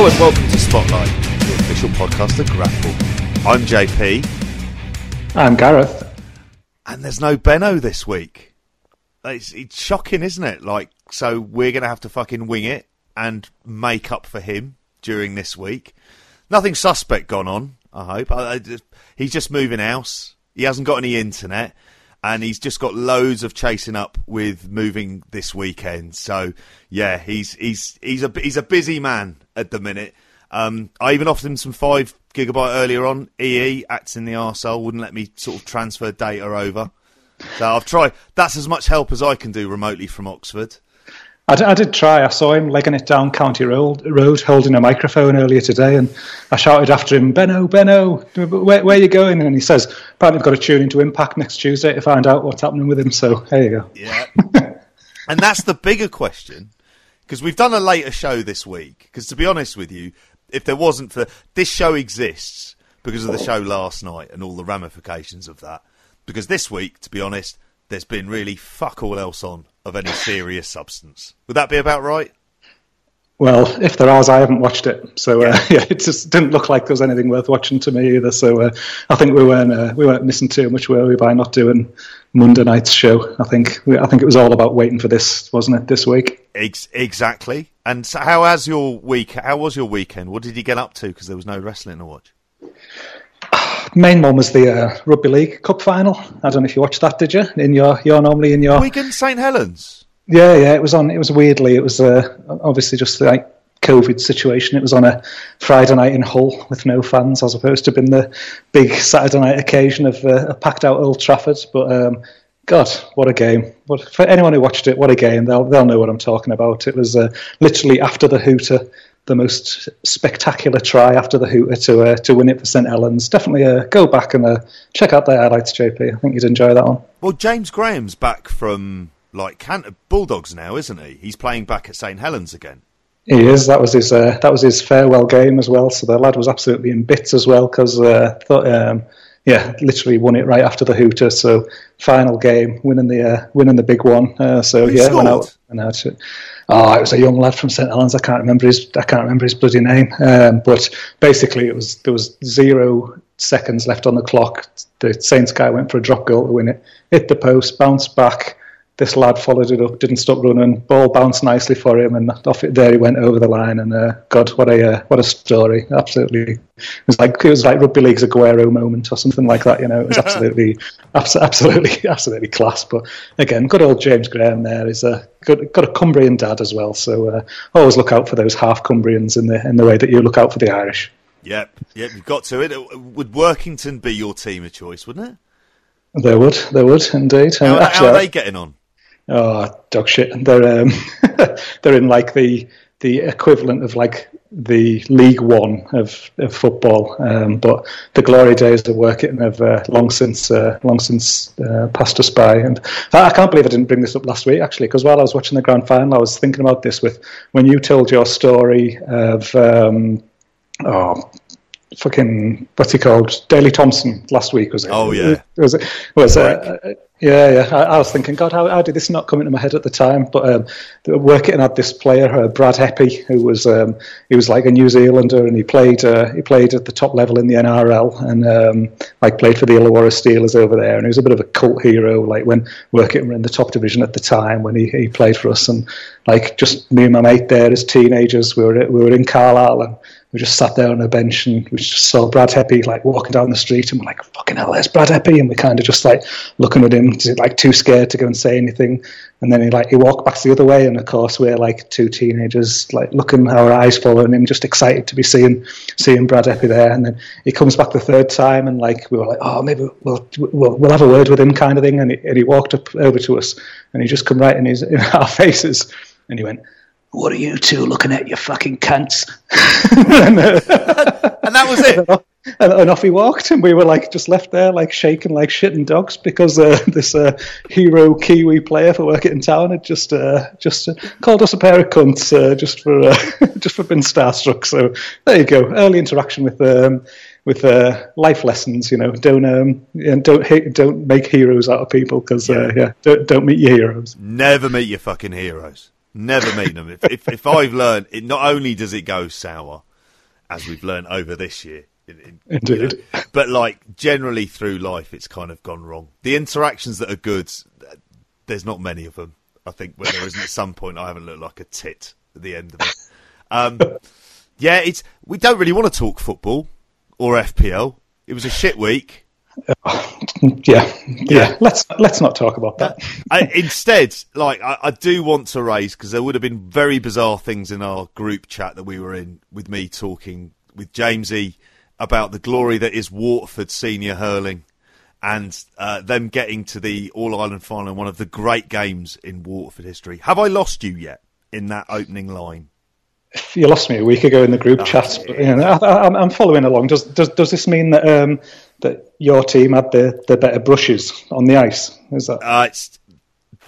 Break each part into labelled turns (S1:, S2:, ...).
S1: Hello and welcome to Spotlight, the official podcast of Grappl. I'm JP,
S2: I'm Gareth.
S1: and there's no Benno this week. It's, it's shocking, isn't it? Like, so we're going to have to fucking wing it and make up for him during this week. Nothing suspect gone on, I hope. I, I he's just moving house. He hasn't got any internet. And he's just got loads of chasing up with moving this weekend. So yeah, he's he's he's a he's a busy man at the minute. Um, I even offered him some five gigabyte earlier on. EE acts in the arsehole, wouldn't let me sort of transfer data over. So I've tried. That's as much help as I can do remotely from Oxford.
S2: I, d- I did try. I saw him legging it down County Road, road holding a microphone earlier today, and I shouted after him, Benno, Benno, where, where are you going? And he says, apparently I've got to tune into Impact next Tuesday to find out what's happening with him. So there you go.
S1: Yeah. and that's the bigger question because we've done a later show this week. Because to be honest with you, if there wasn't for this show exists because of the show last night and all the ramifications of that. Because this week, to be honest, there's been really fuck all else on of any serious substance. Would that be about right?
S2: Well, if there is, I haven't watched it. So uh, yeah, it just didn't look like there was anything worth watching to me either. So uh, I think we weren't uh, we weren't missing too much, were we, by not doing Monday night's show? I think I think it was all about waiting for this, wasn't it, this week?
S1: Ex- exactly. And so how has your week? How was your weekend? What did you get up to? Because there was no wrestling to watch.
S2: Main one was the uh, Rugby League Cup final. I don't know if you watched that, did you? In your, you're normally in your.
S1: Wigan St Helens.
S2: Yeah, yeah. It was on. It was weirdly. It was uh, obviously just like COVID situation. It was on a Friday night in Hull with no fans, as opposed to been the big Saturday night occasion of uh, a packed out Old Trafford. But um, God, what a game! What, for anyone who watched it, what a game! They'll they'll know what I'm talking about. It was uh, literally after the hooter. The most spectacular try after the hooter to uh, to win it for St Helens. Definitely uh, go back and uh, check out the highlights, JP. I think you'd enjoy that one.
S1: Well, James Graham's back from like Canter- Bulldogs now, isn't he? He's playing back at St Helens again.
S2: He is. That was his. Uh, that was his farewell game as well. So the lad was absolutely in bits as well because uh, thought, um, yeah, literally won it right after the hooter. So final game, winning the uh, winning the big one. Uh, so
S1: Who
S2: yeah, went out. Went out oh, it was a young lad from St Helens. I can't remember his. I can't remember his bloody name. Um, but basically, it was there was zero seconds left on the clock. The Saints guy went for a drop goal to win it. Hit the post, bounced back. This lad followed it up, didn't stop running. Ball bounced nicely for him, and off it there he went over the line. And uh, God, what a uh, what a story! Absolutely, it was like it was like rugby league's Aguero moment or something like that. You know, it was absolutely, abs- absolutely, absolutely class. But again, good old James Graham there is a good, got a Cumbrian dad as well. So uh, always look out for those half Cumbrians in the in the way that you look out for the Irish.
S1: Yep, yep, you've got to it. Would Workington be your team of choice, wouldn't it?
S2: They would, they would indeed.
S1: How,
S2: And
S1: how are they getting on?
S2: Oh, dog shit! They're um, they're in like the the equivalent of like the League One of, of football, um, but the glory days of working have uh, long since uh, long since uh, passed us by. And I I can't believe I didn't bring this up last week actually, because while I was watching the grand final, I was thinking about this with when you told your story of um, oh fucking what's he called? Daley Thompson last week was it?
S1: Oh yeah,
S2: was it? Was uh, yeah, yeah. I, I, was thinking, God, how, how, did this not come into my head at the time? But um, Workington had this player, uh, Brad Hepi, who was um, he was like a New Zealander, and he played uh, he played at the top level in the NRL, and um, like played for the Illawarra Steelers over there, and he was a bit of a cult hero. Like when Workington were in the top division at the time when he, he played for us, and like just me and my mate there as teenagers, we were we were in Carlisle, and we just sat there on a bench and we just saw Brad Hepi like walking down the street and we're like, fucking hell, there's Brad Hepi. And we kind of just like looking at him, like too scared to go and say anything. And then he like, he walked back the other way. And of course, we're like two teenagers, like looking, our eyes following him, just excited to be seeing, seeing Brad Hepi there. And then he comes back the third time and like, we were like, oh, maybe we'll, we'll, we'll have a word with him kind of thing. And he, and he walked up over to us and he just come right in his, in our faces. And he went, what are you two looking at, you fucking cunts?
S1: and, uh, and, that was it.
S2: And, and, off he walked, and we were like just left there, like shaking like shitting dogs, because uh, this uh, hero Kiwi player for Workington Town had just uh, just uh, called us a pair of cunts uh, just for just for being starstruck. So there you go, early interaction with. Um, with life lessons, you know, don't um, don't don't make heroes out of people because yeah, yeah don't, don't meet your heroes.
S1: Never meet your fucking heroes. Never meet them. If, if, if I've learned, it not only does it go sour, as we've learned over this year,
S2: Indeed. You
S1: know, but like generally through life, it's kind of gone wrong. The interactions that are good, there's not many of them. I think when there isn't at some point, I haven't looked like a tit at the end of it. Um, yeah, it's we don't really want to talk football or FPL. It was a shit week.
S2: yeah, yeah. Let's let's not talk about that.
S1: I, instead, like I, I, do want to raise because there would have been very bizarre things in our group chat that we were in with me talking with Jamesy about the glory that is Waterford senior hurling and uh, them getting to the All Ireland final, one of the great games in Waterford history. Have I lost you yet in that opening line?
S2: You lost me a week ago in the group oh, chat. But, you know, I, am following along. Does, does does this mean that um, that your team had the, the better brushes on the ice? Is that?
S1: Uh,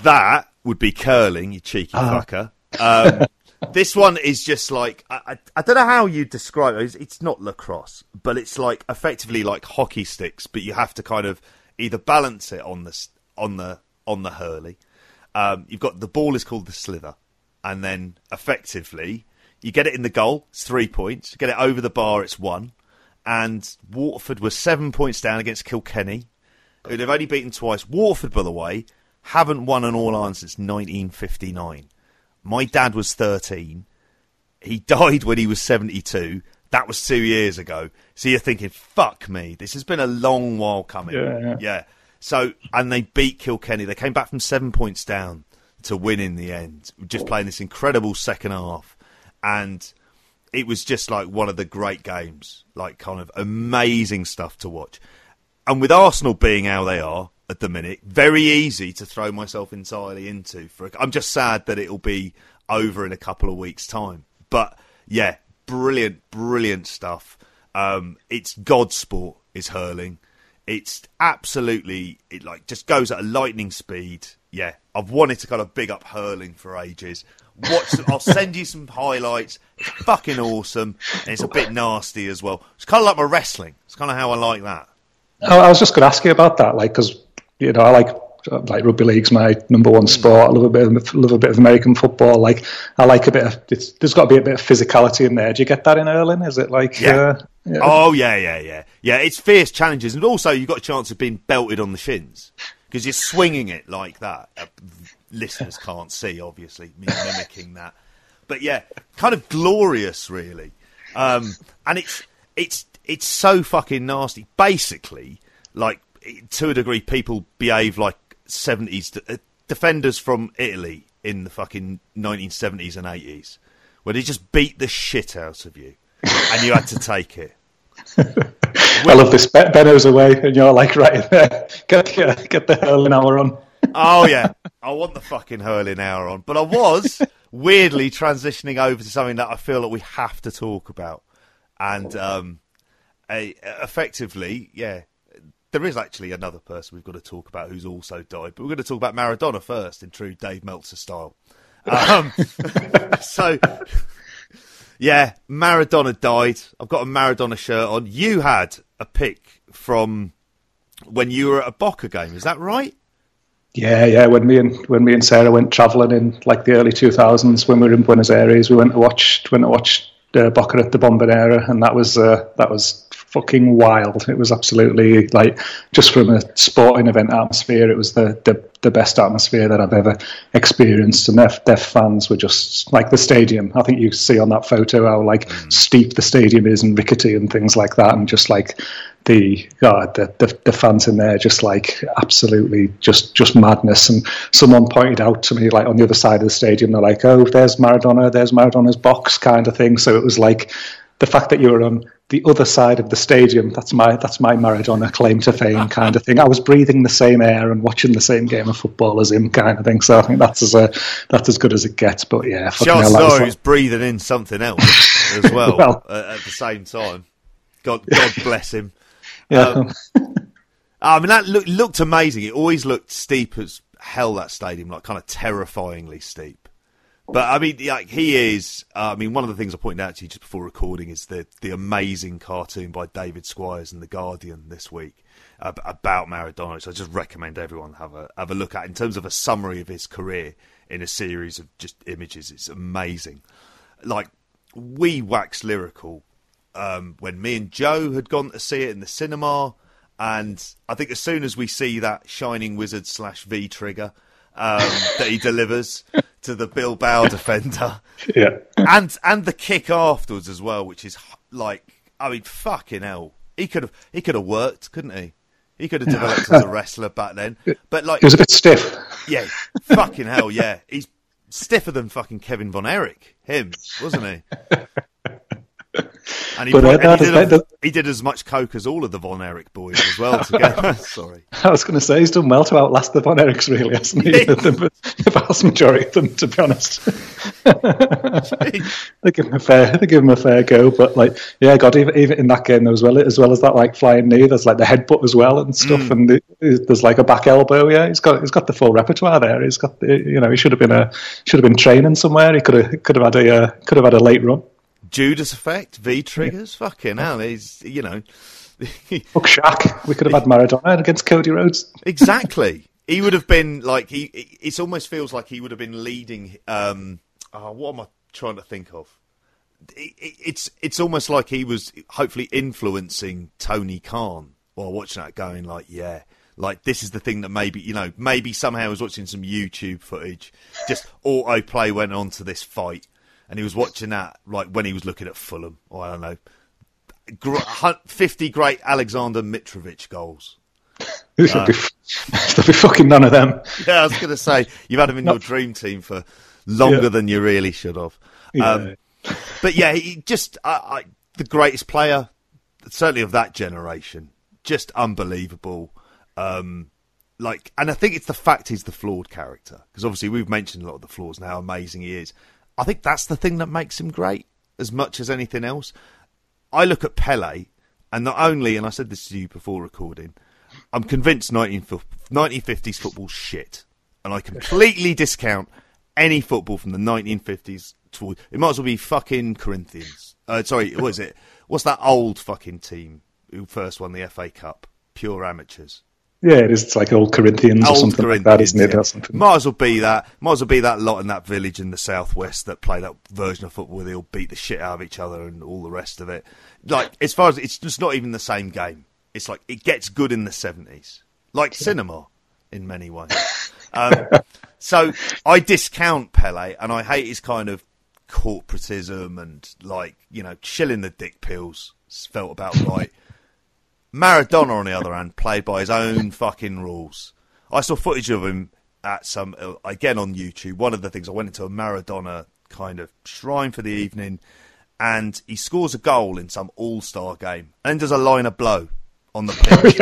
S1: that would be curling, you cheeky uh. fucker. Um, this one is just like I, I, I, don't know how you describe it. It's, it's not lacrosse, but it's like effectively like hockey sticks, but you have to kind of either balance it on the on the on the hurley. Um, you've got the ball is called the sliotar, and then effectively you get it in the goal. It's three points. You get it over the bar. It's one and Waterford were seven points down against Kilkenny, who they've only beaten twice. Waterford, by the way, haven't won an All Ireland since 1959. My dad was 13. He died when he was 72. That was two years ago. So you're thinking, fuck me, this has been a long while coming.
S2: Yeah, yeah.
S1: yeah. So, and they beat Kilkenny. They came back from seven points down to win in the end, just playing this incredible second half. And it was just like one of the great games, like kind of amazing stuff to watch. And with Arsenal being how they are at the minute, very easy to throw myself entirely into. For I'm just sad that it'll be over in a couple of weeks' time. But yeah, brilliant, brilliant stuff. Um, it's God sport is hurling. It's absolutely it like just goes at a lightning speed. Yeah, I've wanted to kind of big up hurling for ages. Watch. I'll send you some highlights. It's fucking awesome, and it's a bit nasty as well. It's kind of like my wrestling. It's kind of how I like that.
S2: I was just going to ask you about that, like, because you know, I like like rugby league's my number one sport. I love a bit of love a bit of American football. Like I like a bit of there's got to be a bit of physicality in there. Do you get that in hurling? Is it like
S1: yeah. Uh, yeah. Oh yeah, yeah, yeah, yeah. It's fierce challenges, and also you've got a chance of being belted on the shins because you're swinging it like that listeners can't see, obviously, me mimicking that. But yeah, kind of glorious, really. Um, and it's it's it's so fucking nasty. Basically, like to a degree, people behave like seventies de- uh, defenders from Italy in the fucking nineteen seventies and eighties, where they just beat the shit out of you, and you had to take it.
S2: I love this. Benno's away, and you're like right in there. Get, get, get the hurling hour on
S1: oh yeah, I want the fucking hurling hour on, but I was weirdly transitioning over to something that I feel that we have to talk about, and um, a, effectively, yeah, there is actually another person we've got to talk about who's also died, but we're going to talk about Maradona first in true Dave Meltzer style. Um, so, Yeah, Maradona died. I've got a Maradona shirt on. You had a pic from when you were at a Boca game. Is that right?
S2: Yeah, yeah. When me and when me and Sarah went travelling in like the early two thousands, when we were in Buenos Aires, we went to watch went to watch uh, Boca at the Bombonera, and that was uh, that was fucking wild. It was absolutely like just from a sporting event atmosphere, it was the the, the best atmosphere that I've ever experienced. And their, their fans were just like the stadium. I think you see on that photo how like mm. steep the stadium is and rickety and things like that, and just like the God, the, the, the fans in there just like absolutely just just madness. And someone pointed out to me like on the other side of the stadium, they're like, "Oh, there's Maradona, there's Maradona's box," kind of thing. So it was like the fact that you were on the other side of the stadium. That's my that's my Maradona claim to fame kind of thing. I was breathing the same air and watching the same game of football as him kind of thing. So I think that's as a, that's as good as it gets. But yeah,
S1: Charles Snow is breathing in something else as well, well at, the same time. God God bless him. Yeah. Um, I mean that look, looked amazing. It always looked steep as hell. That stadium, like kind of terrifyingly steep. But I mean, like he is. Uh, I mean, one of the things I pointed out to you just before recording is the the amazing cartoon by David Squires in the Guardian this week uh, about Maradona. So I just recommend everyone have a have a look at in terms of a summary of his career in a series of just images. It's amazing. Like we wax lyrical um, when me and Joe had gone to see it in the cinema, and I think as soon as we see that Shining Wizard slash V trigger um, that he delivers to the Bilbao defender.
S2: Yeah.
S1: And and the kick afterwards as well, which is like I mean fucking hell. He could have he could have worked, couldn't he? He could have developed as a wrestler back then. But like
S2: He was a bit stiff.
S1: Yeah. Fucking hell, yeah. He's stiffer than fucking Kevin Von Erich. Him, wasn't he? And he, but, uh, he, did a, he, did as much coke as all of the Von Erich boys as well together. Sorry.
S2: I was going to say, he's done well to outlast the Von Erichs, really, hasn't he? the, the, the, vast majority of them, to be honest. they give him a fair, they give him a fair go. But like, yeah, God, even, even in that game as well, as well as that like flying knee, there's like the headbutt as well and stuff, mm. and the, there's like a back elbow. Yeah, he's got he's got the full repertoire there. He's got, the, you know, he should have been a should have been training somewhere. He could have could have had a uh, could have had a late run.
S1: Judas effect, V triggers, yeah. fucking hell, he's you know.
S2: Fuck Shaq. We could have had Maradona against Cody Rhodes.
S1: exactly. He would have been like he. It almost feels like he would have been leading. Um, oh, what am I trying to think of? it's it's almost like he was hopefully influencing Tony Khan while watching that, going like, yeah, like this is the thing that maybe you know maybe somehow I was watching some YouTube footage, just autoplay went on to this fight, and he was watching that like when he was looking at Fulham, or I don't know, fifty great Alexander Mitrovic goals.
S2: There'll, uh, be, be fucking none of them.
S1: Yeah, I was going to say you've had him in Not, your dream team for longer yeah. than you really should have. Yeah. Um, but yeah, he just I, I, the greatest player, certainly of that generation. Just unbelievable. Um, like, and I think it's the fact he's the flawed character because obviously we've mentioned a lot of the flaws and how amazing he is. I think that's the thing that makes him great as much as anything else. I look at Pele, and not only, and I said this to you before recording, I'm convinced 1950s football shit, and I completely discount any football from the 1950s. To, it might as well be fucking Corinthians. Uh, sorry, what is it? What's that old fucking team who first won the FA Cup? Pure amateurs.
S2: Yeah, it is. It's like old Corinthians old or something Corinthians, like that, isn't it? Yeah. Something.
S1: Might as well be that. Might as well be that lot in that village in the southwest that play that version of football where they all beat the shit out of each other and all the rest of it. Like as far as it's just not even the same game. It's like it gets good in the seventies, like yeah. cinema in many ways. um, so I discount Pele and I hate his kind of corporatism and like you know chilling the dick pills felt about right. Maradona, on the other hand, played by his own fucking rules. I saw footage of him at some uh, again on YouTube. One of the things I went into a Maradona kind of shrine for the evening, and he scores a goal in some All Star game, and does a line of blow on the pitch.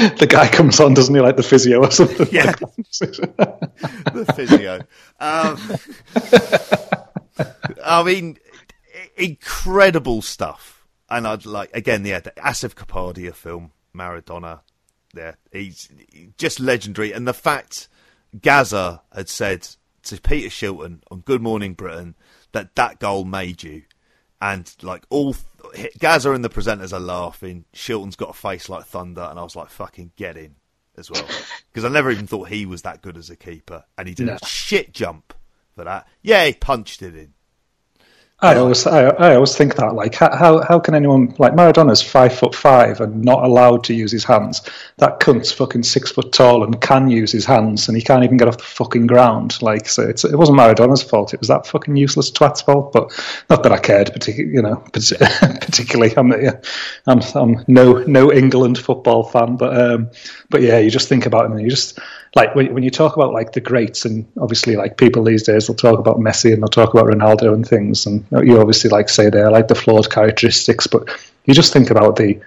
S2: the guy comes on, doesn't he, like the physio or something?
S1: Yeah, the physio. Um, I mean, incredible stuff and I'd like again, yeah, the Asif Kapadia film, Maradona. Yeah, he's just legendary, and the fact Gazza had said to Peter Shilton on Good Morning Britain that that goal made you, and like all Gazza and the presenters are laughing. Shilton's got a face like thunder, and I was like, "Fucking get in." As well, because I never even thought he was that good as a keeper, and he did no. a shit jump for that. Yeah, he punched it in.
S2: I always, I, I, always think that like how how can anyone like Maradona's five foot five and not allowed to use his hands? That cunt's fucking six foot tall and can use his hands, and he can't even get off the fucking ground. Like, so it's it wasn't Maradona's fault. It was that fucking useless twat's fault. But not that I cared, particularly, you know, particularly. I'm, I'm I'm no no England football fan, but um, but yeah, you just think about him and you just like when, when you talk about like the greats and obviously like people these days will talk about Messi and they'll talk about Ronaldo and things and you obviously like say they're like the flawed characteristics but you just think about the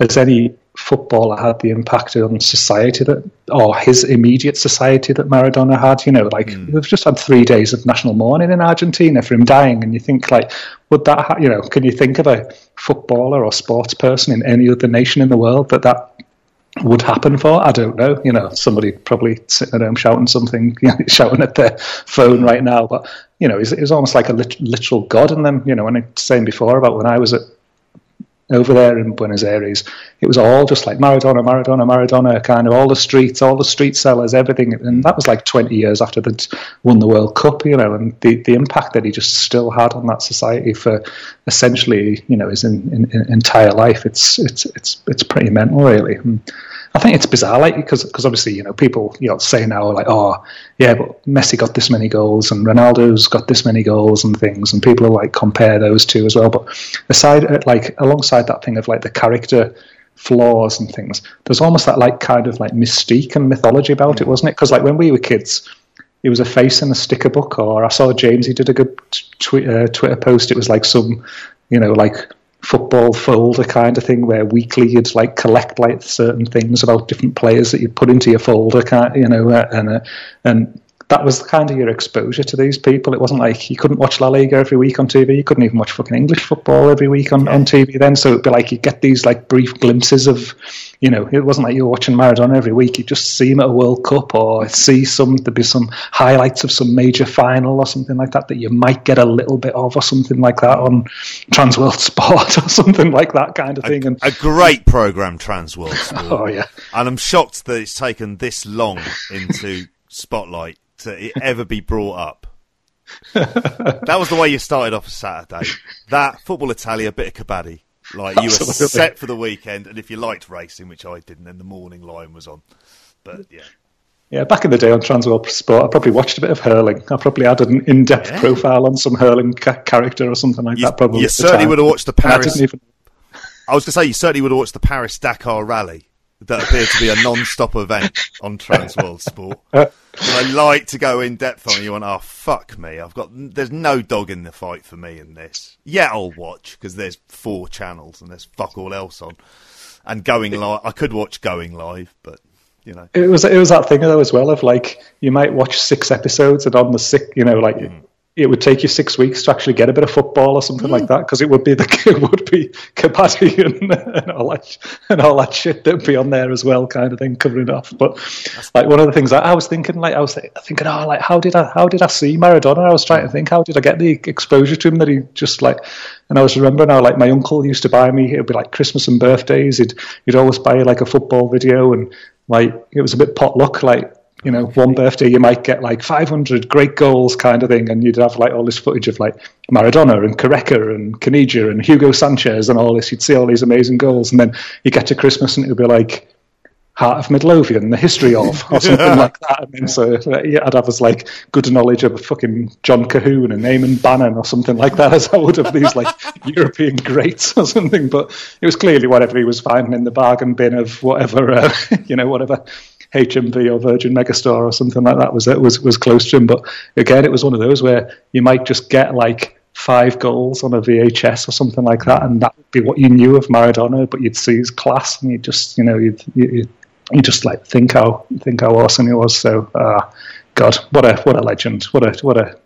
S2: has any footballer had the impact on society that or his immediate society that Maradona had you know like mm. we've just had three days of national mourning in Argentina for him dying and you think like would that ha- you know can you think of a footballer or sports person in any other nation in the world that that would happen for. I don't know. You know, somebody probably sitting at home shouting something, you know, shouting at their phone right now. But you know, it was almost like a literal god. And then, you know, when I was saying before about when I was at over there in Buenos Aires, it was all just like Maradona, Maradona, Maradona, kind of all the streets, all the street sellers, everything. And that was like 20 years after they'd won the World Cup, you know, and the, the impact that he just still had on that society for essentially, you know, his in, in, in entire life. It's, it's, it's, it's pretty mental, really. And, I think it's bizarre, like because because obviously you know people you know say now like oh yeah, but Messi got this many goals and Ronaldo's got this many goals and things, and people like compare those two as well. But aside uh, like alongside that thing of like the character flaws and things, there's almost that like kind of like mystique and mythology about it, wasn't it? Because like when we were kids, it was a face in a sticker book, or I saw James he did a good uh, Twitter post. It was like some you know like football folder kind of thing where weekly you'd like collect like certain things about different players that you'd put into your folder, you know, uh, and uh, and that was kind of your exposure to these people. It wasn't like you couldn't watch La Liga every week on TV. You couldn't even watch fucking English football every week on, on TV then. So it'd be like you get these like brief glimpses of, you know, it wasn't like you were watching Maradona every week. You just see him at a World Cup or see some, there'd be some highlights of some major final or something like that that you might get a little bit of or something like that on Transworld Sport or something like that kind of thing.
S1: A,
S2: and
S1: a great program, Transworld Sport.
S2: oh yeah,
S1: and I'm shocked that it's taken this long into Spotlight to ever be brought up. that was the way you started off a Saturday. That football Italia, a bit of kabaddi. Like you Absolutely. were set for the weekend, and if you liked racing, which I didn't, then the morning line was on. But yeah.
S2: Yeah, back in the day on Transworld Sport, I probably watched a bit of hurling. I probably had an in-depth yeah. profile on some hurling ca- character or something like
S1: you,
S2: that. Probably
S1: you certainly would have watched the Paris. I, even... I was going to say you certainly would have watched the Paris Dakar Rally that appeared to be a non-stop event on Trans World Sport. I like to go in depth on. You want, oh fuck me! I've got there's no dog in the fight for me in this. Yeah, I'll watch because there's four channels and there's fuck all else on. And going live, I could watch going live, but you know,
S2: it was it was that thing though as well of like you might watch six episodes and on the six, you know, like mm it would take you six weeks to actually get a bit of football or something mm. like that because it would be the it would be kabaddi and, and, all that and all that shit that'd be on there as well, kind of thing, covering it off. But like one of the things I was thinking, like I was thinking, oh, like how did I how did I see Maradona? I was trying to think, how did I get the exposure to him that he just like, and I was remembering how like my uncle used to buy me. It'd be like Christmas and birthdays. He'd he'd always buy like a football video and like it was a bit potluck, like you know, one birthday you might get like 500 great goals kind of thing, and you'd have like all this footage of like Maradona and Careca and Caniggia and Hugo Sanchez and all this. You'd see all these amazing goals, and then you get to Christmas and it would be like Heart of Midlothian, the history of, or something like that. And then so yeah, I'd have as like good knowledge of a fucking John Colquhoun and Eamonn Bannon or something like that as I would of these like European greats or something. But it was clearly whatever he was finding in the bargain bin of whatever, uh, you know, whatever HMV or Virgin Megastore or something like that was was was close to him. But again, it was one of those where you might just get like five goals on a VHS or something like that, and that would be what you knew of Maradona. But you'd see his class, and you just you know you'd, you you just like think how think how awesome he was. So, uh, God, what a what a legend! What a what a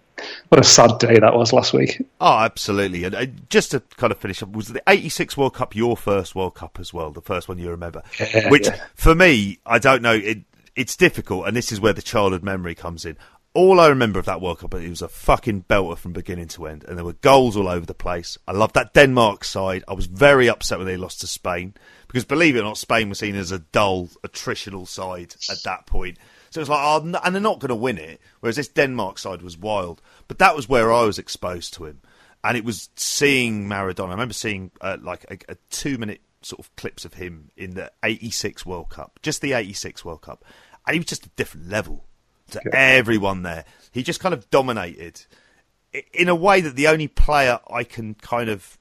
S2: what a sad day that was last week.
S1: Oh, absolutely. And just to kind of finish up, was the 86 World Cup your first World Cup as well? The first one you remember?
S2: Yeah,
S1: Which,
S2: yeah.
S1: for me, I don't know, it, it's difficult, and this is where the childhood memory comes in. all I remember of that World Cup, it was a fucking belter from beginning to end, and there were goals all over the place. I loved that Denmark side. I was very upset when they lost to Spain because, believe it or not, Spain was seen as a dull, attritional side at that point. So it was like, oh, and they're not going to win it. Whereas this Denmark side was wild. But that was where I was exposed to him, and it was seeing Maradona. I remember seeing uh, like a, a two-minute sort of clips of him in the '86 World Cup, just the '86 World Cup, and he was just a different level to yeah. everyone there. He just kind of dominated in a way that the only player I can kind of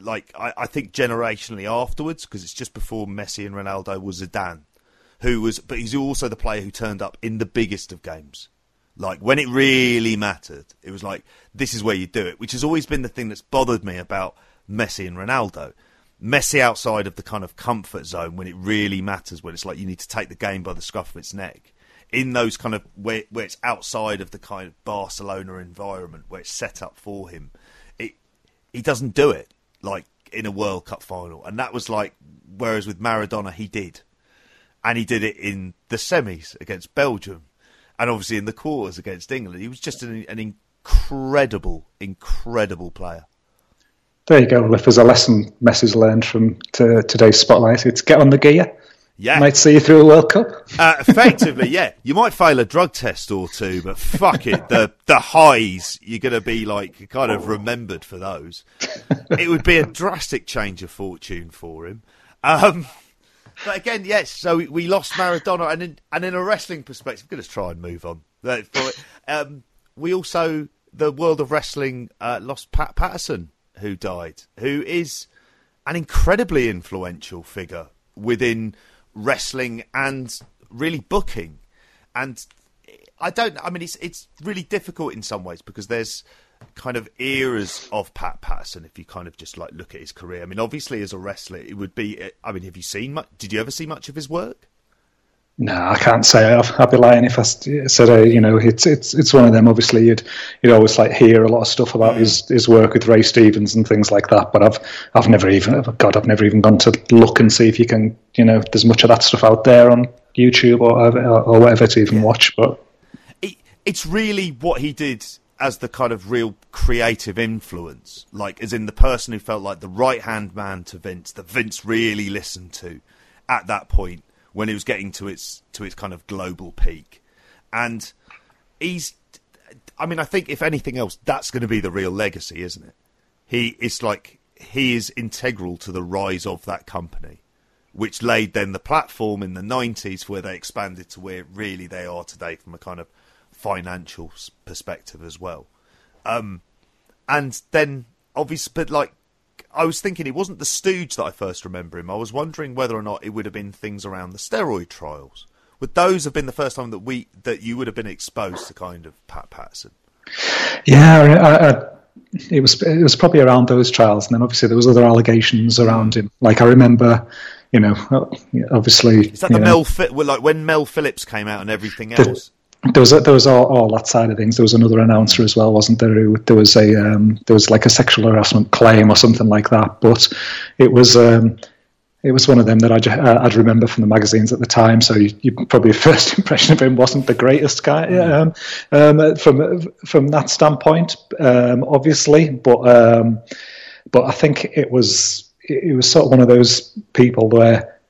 S1: like, I, I think generationally afterwards, because it's just before Messi and Ronaldo was Zidane, who was, but he's also the player who turned up in the biggest of games. Like when it really mattered, it was like this is where you do it, which has always been the thing that's bothered me about Messi and Ronaldo. Messi outside of the kind of comfort zone when it really matters, when it's like you need to take the game by the scruff of its neck in those kind of where, where it's outside of the kind of Barcelona environment where it's set up for him, it he doesn't do it like in a World Cup final, and that was like whereas with Maradona he did, and he did it in the semis against Belgium, and obviously in the quarters against England. He was just an, an incredible, incredible player.
S2: There you go. If there's a lesson Messi's learned from to, today's spotlight, it's get on the gear
S1: yeah.
S2: Might see you through a World Cup.
S1: Uh, effectively, yeah. You might fail a drug test or two, but fuck it. The the highs, you're going to be like kind of remembered for those. It would be a drastic change of fortune for him. Um, but again, yes. So we, lost Maradona, and in, and in a wrestling perspective, I'm going to try and move on. Um, we also the world of wrestling uh, lost Pat Patterson, who died, who is an incredibly influential figure within wrestling and really booking. And I don't. I mean, it's it's really difficult in some ways because there's kind of eras of Pat Patterson. If you kind of just like look at his career, I mean, obviously as a wrestler, it would be. I mean, have you seen much? Did you ever see much of his work?
S2: No, I can't say I'd be lying if I said uh, you know it's it's it's one of them. Obviously, you'd you'd always like hear a lot of stuff about his, his work with Ray Stevens and things like that. But I've I've never even God I've never even gone to look and see if you can you know there's much of that stuff out there on YouTube or or whatever to even watch. But
S1: it, it's really what he did as the kind of real creative influence, like as in the person who felt like the right hand man to Vince, that Vince really listened to at that point when it was getting to its to its kind of global peak, and he's. I mean, I think if anything else, that's going to be the real legacy, isn't it? He it's like he is integral to the rise of that company, which laid then the platform in the '90s where they expanded to where really they are today from a kind of financial perspective as well. Um, and then obviously, but like I was thinking it wasn't the Stooge that I first remember him. I was wondering whether or not it would have been things around the steroid trials. Would those have been the first time that we that you would have been exposed to kind of Pat Patterson?
S2: Yeah, I, I, it was it was probably around those trials, and then obviously there was other allegations around him. Like I remember, you know, obviously.
S1: Is that the know, Mel like when Mel Phillips came out and everything else?
S2: The, there was a, there was all, all, that side of things. There was another announcer as well, wasn't there? There was a um, there was like a sexual harassment claim or something like that. But it was um, it was one of them that I'd, uh, I'd remember from the magazines at the time. So you, you probably first impression of him wasn't the greatest guy mm. um, um, from from that standpoint, um, obviously. But um, but I think it was it was sort of one of those people where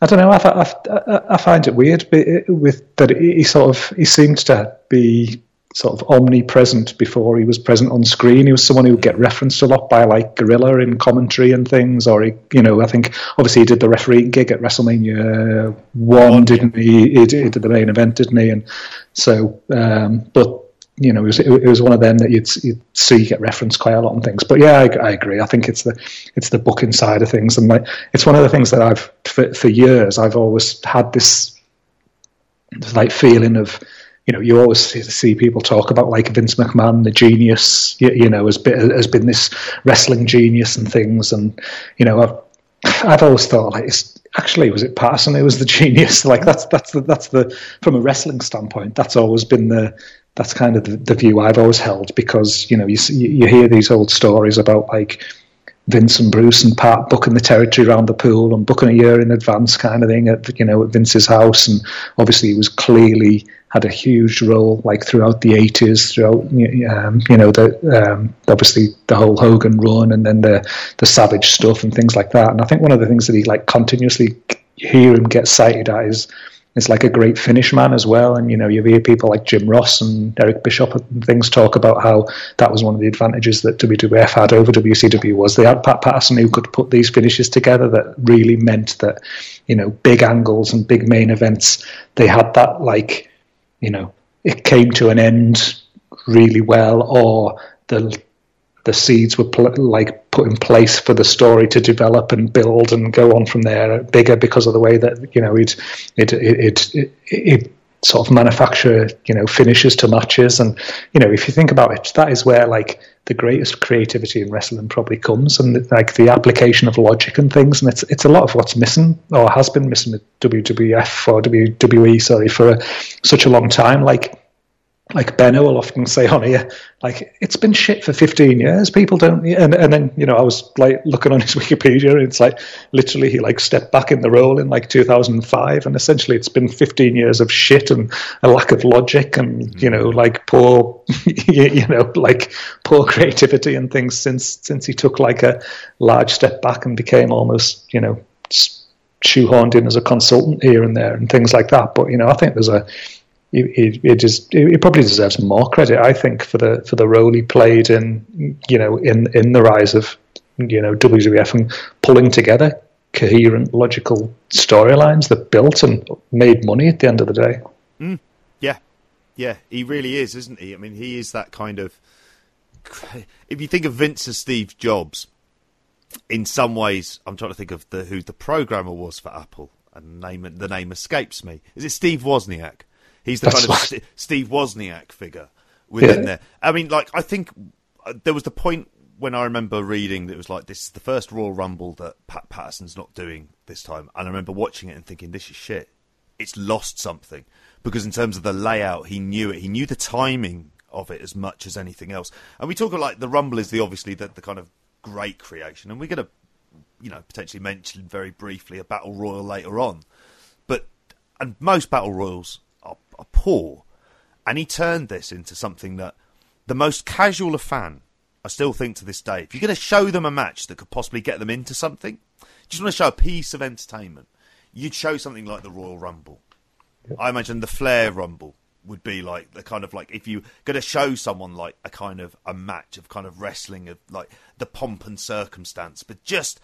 S2: I don't know. I, I, I find it weird with that he sort of he seemed to be sort of omnipresent before he was present on screen. He was someone who would get referenced a lot by like Gorilla in commentary and things. Or he, you know, I think obviously he did the referee gig at WrestleMania one, didn't he? He did, he did the main event, didn't he? And so, um, but you know, it was, it was one of them that you'd, you'd see get referenced quite a lot on things. But yeah, I, I, agree. I think it's the it's the booking side of things, and like it's one of the things that I've for, for years I've always had this like feeling of you know, you always see people talk about like Vince McMahon, the genius, you, you know, has been, has been this wrestling genius and things. And, you know, I've, I've always thought like, it's, actually, was it Patterson who was the genius? Like that's, that's the, that's the, from a wrestling standpoint, that's always been the, that's kind of the, the view I've always held because you know you you hear these old stories about like Vince and Bruce and Pat booking the territory around the pool and booking a year in advance kind of thing at you know at Vince's house. And obviously he was clearly had a huge role like throughout the 80s throughout um, you know the um, obviously the whole Hogan run and then the the savage stuff and things like that. And I think one of the things that he like continuously hear him get cited at is is like a great finish man as well. And you know, you hear people like Jim Ross and Eric Bischoff and things talk about how that was one of the advantages that WWF had over WCW was they had Pat Patterson who could put these finishes together that really meant that you know big angles and big main events they had that like you know it came to an end really well or the the seeds were pl- like put in place for the story to develop and build and go on from there bigger because of the way that you know it it it it, it sort of manufacture you know finishes to matches. And you know if you think about it that is where like the greatest creativity in wrestling probably comes and like the application of logic and things. And it's it's a lot of what's missing or has been missing with WWF or WWE sorry for a, such a long time. Like like Benno will often say on here, like it's been shit for 15 years. People don't, and, and then you know I was like looking on his Wikipedia, and it's like literally he like stepped back in the role in like 2005, and essentially it's been 15 years of shit and a lack of logic, and mm-hmm. you know like poor, you know like poor creativity and things since since he took like a large step back and became almost you know shoehorned in as a consultant here and there and things like that. But you know I think there's a he, just he probably deserves more credit, I think, for the for the role he played in you know in in the rise of you know WWF and pulling together coherent, logical storylines that built and made money at the end of the day.
S1: Mm, yeah, yeah, he really is, isn't he? I mean, he is that kind of. If you think of Vince as Steve Jobs, in some ways, I'm trying to think of the who the programmer was for Apple, and name the name escapes me. Is it Steve Wozniak? He's the That's kind of. Steve Wozniak figure within yeah. there. I mean, like I think uh, there was the point when I remember reading that it was like this is the first Royal Rumble that Pat Patterson's not doing this time, and I remember watching it and thinking this is shit. It's lost something because in terms of the layout, he knew it. He knew the timing of it as much as anything else. And we talk about like the Rumble is the obviously the, the kind of great creation, and we're going to you know potentially mention very briefly a battle royal later on, but and most battle royals are poor. And he turned this into something that the most casual of fan, I still think to this day, if you're going to show them a match that could possibly get them into something, just want to show a piece of entertainment, you'd show something like the Royal Rumble. I imagine the Flair Rumble would be like the kind of like if you're going to show someone like a kind of a match of kind of wrestling of like the pomp and circumstance, but just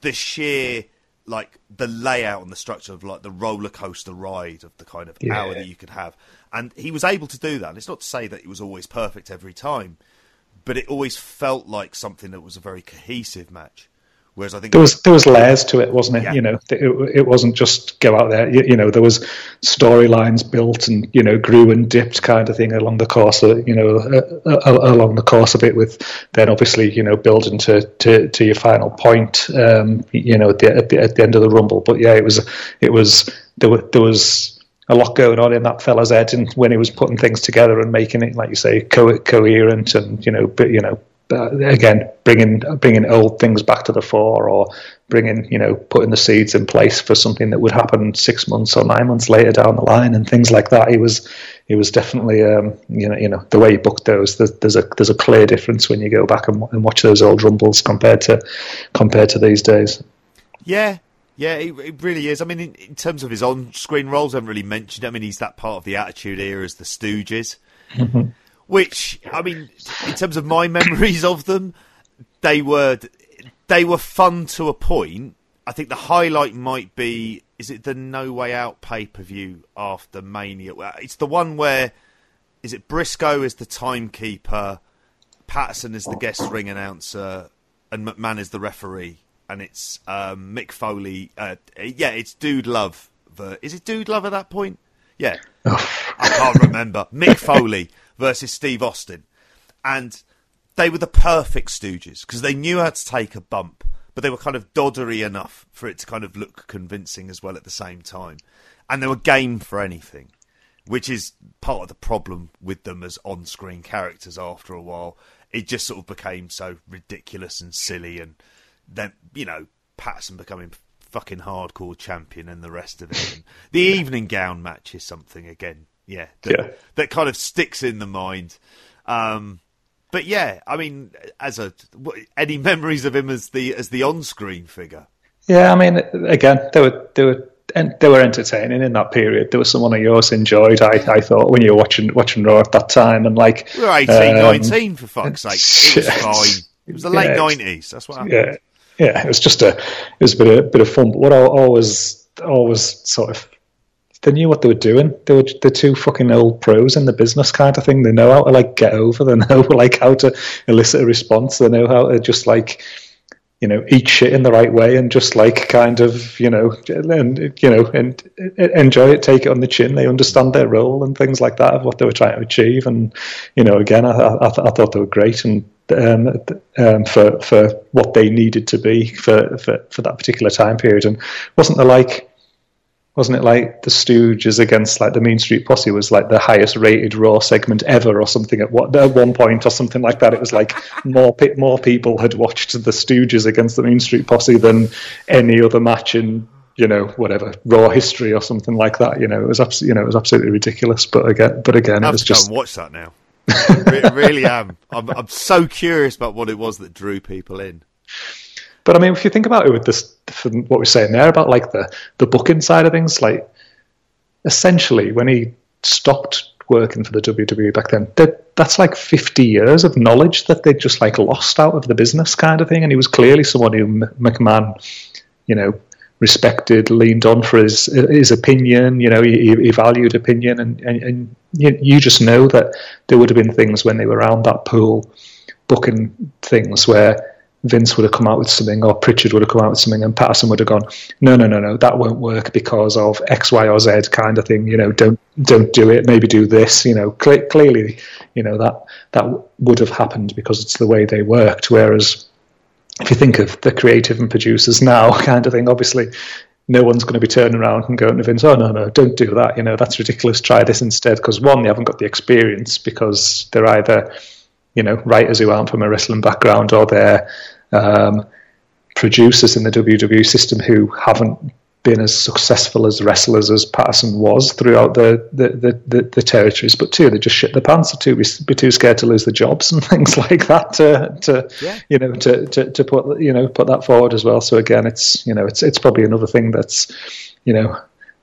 S1: the sheer like the layout and the structure of like the roller coaster ride of the kind of yeah. hour that you could have. And he was able to do that. And it's not to say that it was always perfect every time, but it always felt like something that was a very cohesive match. Whereas I think
S2: there was there was layers to it, wasn't it? Yeah. You know, it, it wasn't just go out there. You, you know, there was storylines built and you know grew and dipped kind of thing along the course of you know uh, uh, along the course of it. With then obviously you know building to to, to your final point. Um, you know, at the, at the at the end of the rumble. But yeah, it was it was there was there was a lot going on in that fella's head, and when he was putting things together and making it, like you say, co- coherent and you know, but you know, again bringing bringing old things back to the fore or bringing you know putting the seeds in place for something that would happen six months or nine months later down the line and things like that he was he was definitely um, you know you know the way he booked those there's, there's a there's a clear difference when you go back and, and watch those old rumbles compared to compared to these days
S1: yeah yeah, it, it, really is. I mean, in, in, terms of his on-screen roles, I haven't really mentioned. I mean, he's that part of the Attitude Era as the Stooges. Mm-hmm which I mean, in terms of my memories of them, they were they were fun to a point. I think the highlight might be is it the No Way Out pay per view after Mania? It's the one where is it Brisco is the timekeeper, Patterson is the guest ring announcer, and McMahon is the referee, and it's um, Mick Foley. Uh, yeah, it's Dude Love. Is it Dude Love at that point? Yeah, I can't remember. Mick Foley versus Steve Austin. And they were the perfect Stooges because they knew how to take a bump, but they were kind of doddery enough for it to kind of look convincing as well at the same time. And they were game for anything, which is part of the problem with them as on screen characters after a while. It just sort of became so ridiculous and silly, and then, you know, Patterson becoming fucking hardcore champion and the rest of it. And the evening gown match is something, again, Yeah, that,
S2: Yeah.
S1: that kind of sticks in the mind. Um, but yeah, I mean, as a any memories of him as the as the on-screen figure?
S2: Yeah, I mean, again, they were they were and they were entertaining in that period. There was someone of yours enjoyed. I, I thought when you were watching watching Raw at that time, and like
S1: We were 18,
S2: um,
S1: 19, for fuck's sake. It was fine. It was the late
S2: Yeah.
S1: nineties. That's what happened.
S2: yeah, yeah, it was just a it was a bit of, bit of fun. But what I always always sort of they knew what they were doing. They were the two fucking old pros in the business kind of thing. They know how to like get over. They know like how to elicit a response. They know how to just like you know eat shit in the right way and just like kind of you know and you know and enjoy it, take it on the chin. They understand their role and things like that of what they were trying to achieve. And you know, again, I, I, I thought they were great and. Um, um, for for what they needed to be for, for, for that particular time period, and wasn't there like wasn't it like the Stooges against like the Mean Street Posse was like the highest rated Raw segment ever or something at what at one point or something like that? It was like more pe- more people had watched the Stooges against the Mean Street Posse than any other match in you know whatever Raw history or something like that. You know it was abs- you know it was absolutely ridiculous. But again, but again,
S1: I
S2: it was
S1: to
S2: just
S1: watch that now. I re- really am. I'm, I'm so curious about what it was that drew people in.
S2: But I mean, if you think about it with this, from what we're saying there about like the the booking side of things, like essentially when he stopped working for the WWE back then, that that's like fifty years of knowledge that they just like lost out of the business kind of thing. And he was clearly someone who McMahon, you know, respected, leaned on for his his opinion. You know, he, he valued opinion, and and, and you, you just know that there would have been things when they were around that pool booking things where Vince would have come out with something, or Pritchard would have come out with something, and Patterson would have gone, "No, no, no, no, that won't work because of X, Y, or Z kind of thing. You know, don't don't do it. Maybe do this. You know, cle clearly, you know that that would have happened because it's the way they worked. Whereas, if you think of the creative and producers now, kind of thing, obviously." No one's going to be turning around and going to Vince, oh, no, no, don't do that. You know, that's ridiculous. Try this instead. Because one, they haven't got the experience because they're either you know, writers who aren't from a wrestling background or they're um, producers in the WWE system who haven't been as successful as wrestlers as Patterson was throughout the the, the, the, the territories. But two, they just shit the pants. They're too, be too scared to lose the jobs and things like that to, to
S1: Yeah.
S2: you know to, to, to put you know put that forward as well. So again, it's you know it's it's probably another thing that's you know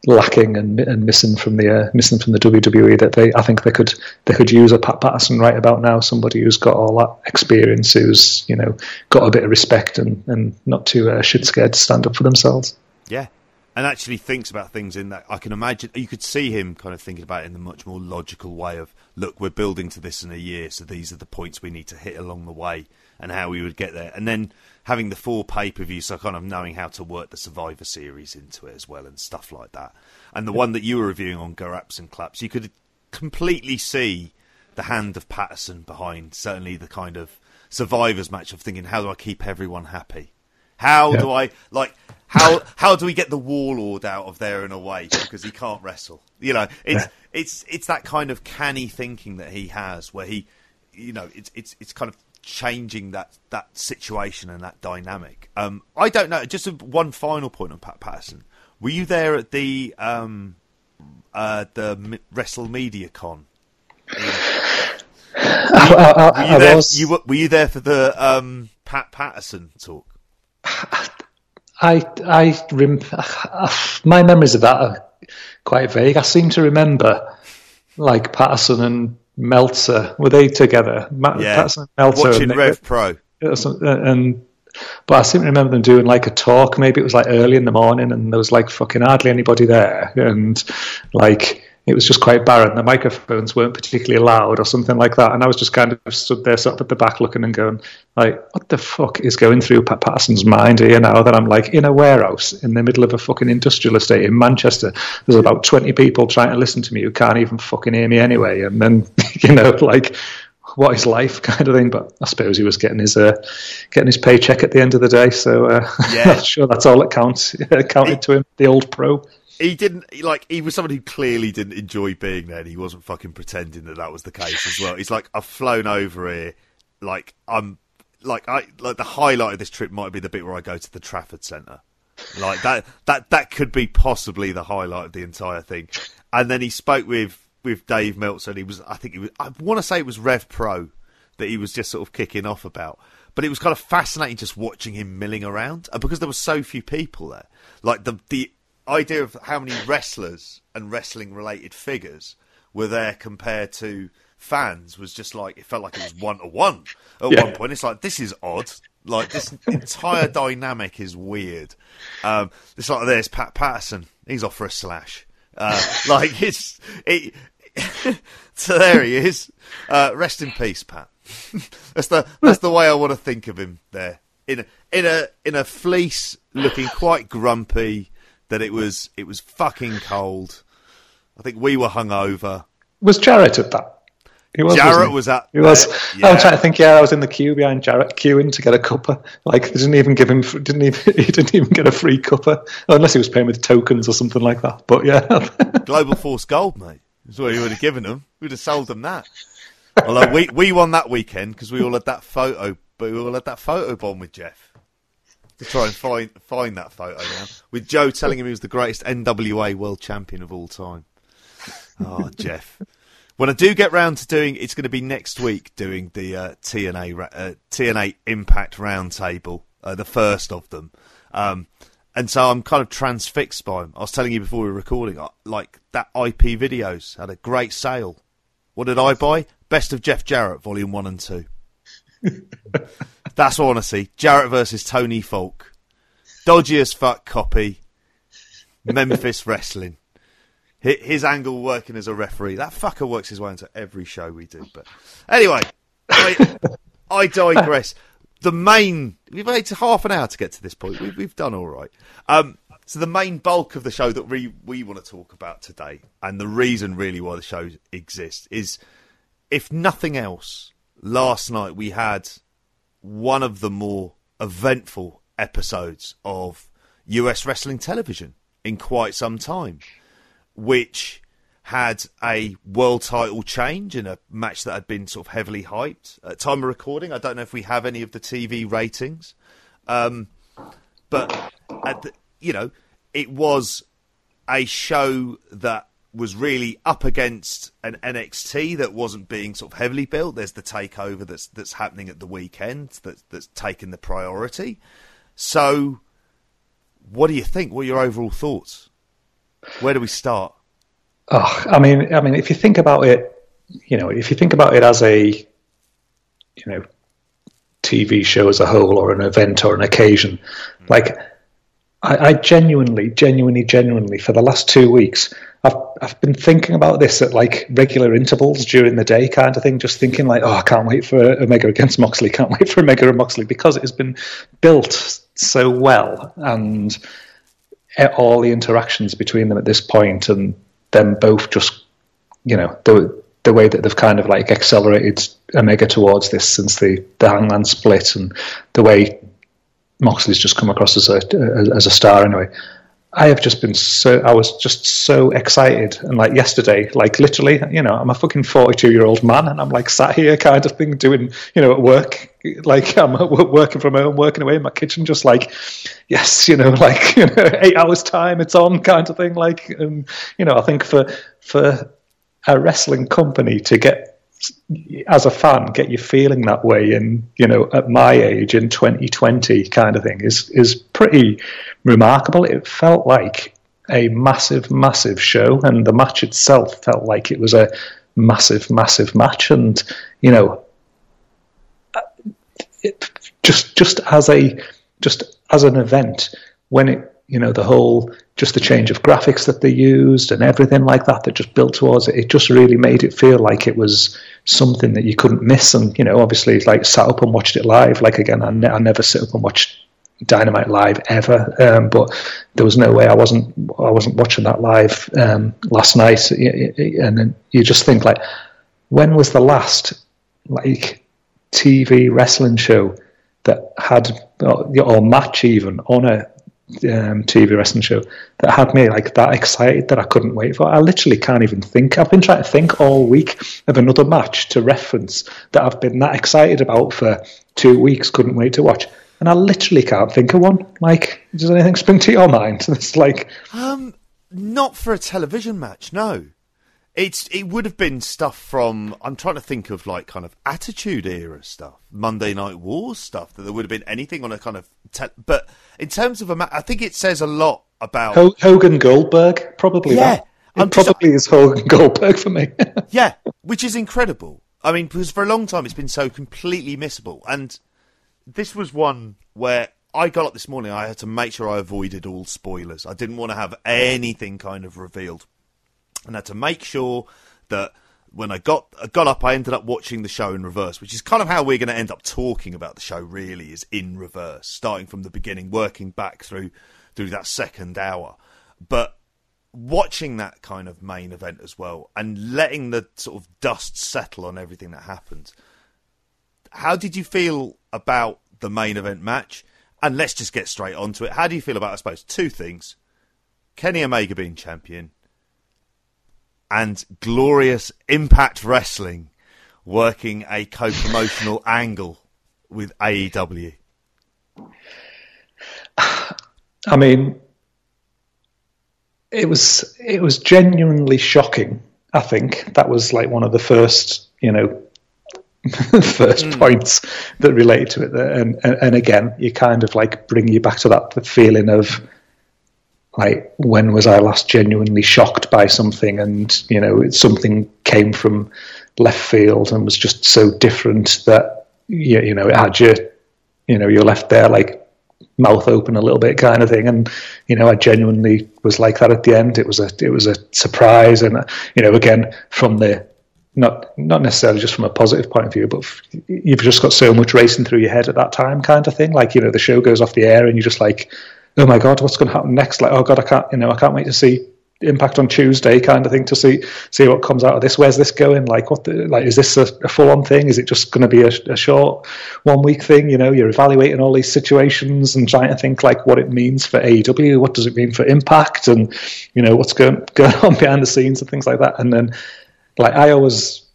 S2: lacking and, and missing from the uh, missing from the WWE that they I think they could they could use a Pat Patterson right about now somebody who's got all that experience who's you know got a bit of respect and, and not too uh, shit scared to stand up for themselves.
S1: Yeah. And actually thinks about things in that I can imagine you could see him kind of thinking about it in the much more logical way of look, we're building to this in a year, so these are the points we need to hit along the way and how we would get there. And then having the full pay per view, so kind of knowing how to work the Survivor series into it as well and stuff like that. And the one that you were reviewing on Garaps and Claps, you could completely see the hand of Patterson behind certainly the kind of survivors match of thinking, how do I keep everyone happy? How
S2: Yeah.
S1: do I like how how do we get the warlord out of there in a way because he can't wrestle? You know, it's
S2: Yeah.
S1: it's it's that kind of canny thinking that he has where he you know, it's it's it's kind of changing that that situation and that dynamic. Um I don't know, just one final point on Pat Patterson. Were you there at the um uh the Wrestle Media Con?
S2: I, I,
S1: Were you there?
S2: was,
S1: You were, were you there for the um, Pat Patterson talk?
S2: I, I, rem- my memories of that are quite vague. I seem to remember, like Patterson and Meltzer, were they together? Ma-
S1: Yeah,
S2: Patterson and Meltzer,
S1: watching
S2: and,
S1: Rev Pro.
S2: Uh, and but I seem to remember them doing like a talk. Maybe it was like early in the morning, and there was like fucking hardly anybody there, and like it was just quite barren. The microphones weren't particularly loud or something like that, and I was just kind of stood there, sort of at the back, looking and going, like, what the fuck is going through Pat Patterson's mind here now that I'm like in a warehouse in the middle of a fucking industrial estate in Manchester. There's about twenty people trying to listen to me who can't even fucking hear me anyway, and then you know like what is life kind of thing. But I suppose he was getting his uh, getting his paycheck at the end of the day, so uh,
S1: Yeah.
S2: I'm sure that's all that counts counted to him. The old pro.
S1: He didn't like. He was someone who clearly didn't enjoy being there. and He wasn't fucking pretending that that was the case as well. He's like, I've flown over here. Like I'm, like I like the highlight of this trip might be the bit where I go to the Trafford Centre. Like that, that that could be possibly the highlight of the entire thing. And then he spoke with with Dave Meltzer. And he was, I think he was, I want to say it was Rev Pro that he was just sort of kicking off about. But it was kind of fascinating just watching him milling around, and because there were so few people there, like the the idea of how many wrestlers and wrestling related figures were there compared to fans was just like it felt like it was one to one at yeah. one point. It's like this is odd. Like this entire dynamic is weird. Um, it's like there's Pat Patterson. He's off for a slash. Uh, like it's it. so there he is. Uh, rest in peace, Pat. that's the that's the way I want to think of him there. In a, in a in a fleece, looking quite grumpy. That it was it was fucking cold. I think we were hungover.
S2: Was Jarrett at that?
S1: He was, Jarrett was at.
S2: He was. yeah. I'm trying to think. Yeah, I was in the queue behind Jarrett, queuing to get a cuppa. Like, they didn't even give him. Didn't even. He didn't even get a free cuppa, unless he was paying with tokens or something like that. But yeah.
S1: Global Force Gold, mate. That's what he would have given them. We'd have sold them that. Although we we won that weekend because we all had that photo, but we all had that photo bomb with Jeff to try and find find that photo now. With Joe telling him he was the greatest NWA world champion of all time. Oh, Jeff. When I do get round to doing, it's going to be next week doing the uh, TNA uh, TNA Impact Roundtable, uh, the first of them. Um, and so I'm kind of transfixed by them. I was telling you before we were recording, uh, like that IP videos had a great sale. What did I buy? Best of Jeff Jarrett, Volume 1 and 2. That's what I want to see. Jarrett versus Tony Falk. Dodgy as fuck copy. Memphis Wrestling. His angle working as a referee. That fucker works his way into every show we do. But anyway, I, I digress. The main. We've waited half an hour to get to this point. We've, we've done all right. Um, so the main bulk of the show that we we want to talk about today, and the reason really why the show exists, is if nothing else, last night we had one of the more eventful episodes of US wrestling television in quite some time, which had a world title change in a match that had been sort of heavily hyped. At time of recording, I don't know if we have any of the TV ratings, um, but the, you know, it was a show that was really up against an NXT that wasn't being sort of heavily built. There's the takeover that's that's happening at the weekend that's that's taking the priority. So, what do you think? What are your overall thoughts? Where do we start?
S2: Oh, I mean, I mean, if you think about it, you know, if you think about it as a, you know, TV show as a whole or an event or an occasion, mm. like I, I genuinely, genuinely, genuinely, for the last two weeks, I've I've been thinking about this at like regular intervals during the day, kind of thing. Just thinking like, oh, I can't wait for Omega against Moxley. Can't wait for Omega and Moxley because it has been built so well, and all the interactions between them at this point, and them both just, you know, the the way that they've kind of like accelerated Omega towards this since the the Hangman split, and the way Moxley's just come across as a as a star anyway. I have just been so I was just so excited and like yesterday, like literally, you know, I'm a fucking 42 year old man and I'm like sat here kind of thing doing, you know, at work, like I'm working from home, working away in my kitchen, just like, yes, you know, like you know, eight hours time, it's on kind of thing. Like, um, you know, I think for for a wrestling company to get as a fan get you feeling that way and you know at my age in 2020 kind of thing is is pretty remarkable. It felt like a massive massive show and the match itself felt like it was a massive massive match. And you know uh, it, just just as a just as an event when it you know the whole just the change of graphics that they used and everything like that that just built towards it. It just really made it feel like it was something that you couldn't miss. And you know obviously like sat up and watched it live. Like again i, ne- I never sit up and watch dynamite live ever. Um, but there was no way i wasn't i wasn't watching that live um, last night. And then you just think like when was the last like tv wrestling show that had or match even on a um, TV wrestling show that had me like that excited that I couldn't wait for. I literally can't even think. I've been trying to think all week of another match to reference that I've been that excited about for two weeks. Couldn't wait to watch, and I literally can't think of one. Like, does anything spring to your mind? It's like,
S1: um, not for a television match. No, It's it would have been stuff from I'm trying to think of like kind of Attitude Era stuff, Monday Night Wars stuff that there would have been anything on a kind of te- but in terms of a ma- I think it says a lot about
S2: Hogan Goldberg probably
S1: Yeah,
S2: that.
S1: I'm
S2: It probably is Hogan Goldberg for me.
S1: yeah, which is incredible. I mean, because for a long time it's been so completely missable, and this was one where I got up this morning. I had to make sure I avoided all spoilers. I didn't want to have anything kind of revealed, and had to make sure that when I got I got up, I ended up watching the show in reverse, which is kind of how we're going to end up talking about the show. Really, is in reverse, starting from the beginning, working back through through that second hour, but watching that kind of main event as well and letting the sort of dust settle on everything that happened. How did you feel about the main event match? And let's just get straight onto it. How do you feel about, I suppose, two things Kenny Omega being champion and glorious Impact Wrestling working a co promotional angle with AEW?
S2: I mean, it was it was genuinely shocking. I think that was like one of the first, you know, first hmm. points that related to it. And, and and again, you kind of like bring you back to that feeling of like when was I last genuinely shocked by something, and you know, something came from left field and was just so different that you, you know it had you, you know, you're left there like mouth open a little bit kind of thing. And you know I genuinely was like that at the end. It was a it was a surprise. And you know again from the not not necessarily just from a positive point of view but f- you've just got so much racing through your head at that time kind of thing. Like you know the show goes off the air and you're just like oh my god what's going to happen next? Like oh god I can't you know I can't wait to see impact on Tuesday kind of thing to see see what comes out of this. Where's this going? Like what the, like is this a, a full on thing? Is it just going to be a, a short one week thing? You know you're evaluating all these situations and trying to think like what it means for AEW what does it mean for impact? And you know what's going going on behind the scenes and things like that. And then like I always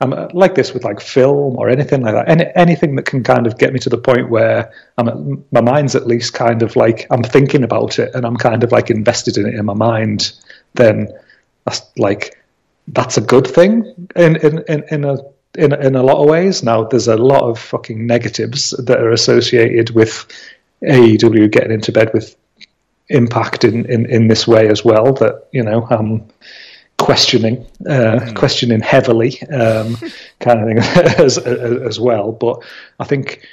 S2: I'm uh, like this with like film or anything like that. Any, anything that can kind of get me to the point where I'm my mind's at least kind of like I'm thinking about it and I'm kind of like invested in it in my mind. Then that's like that's a good thing in in in, in a in, in a lot of ways. Now there's a lot of fucking negatives that are associated with AEW getting into bed with Impact in, in, in this way as well. That you know I'm questioning, uh, questioning heavily, um, kind of thing as, as as well. But I think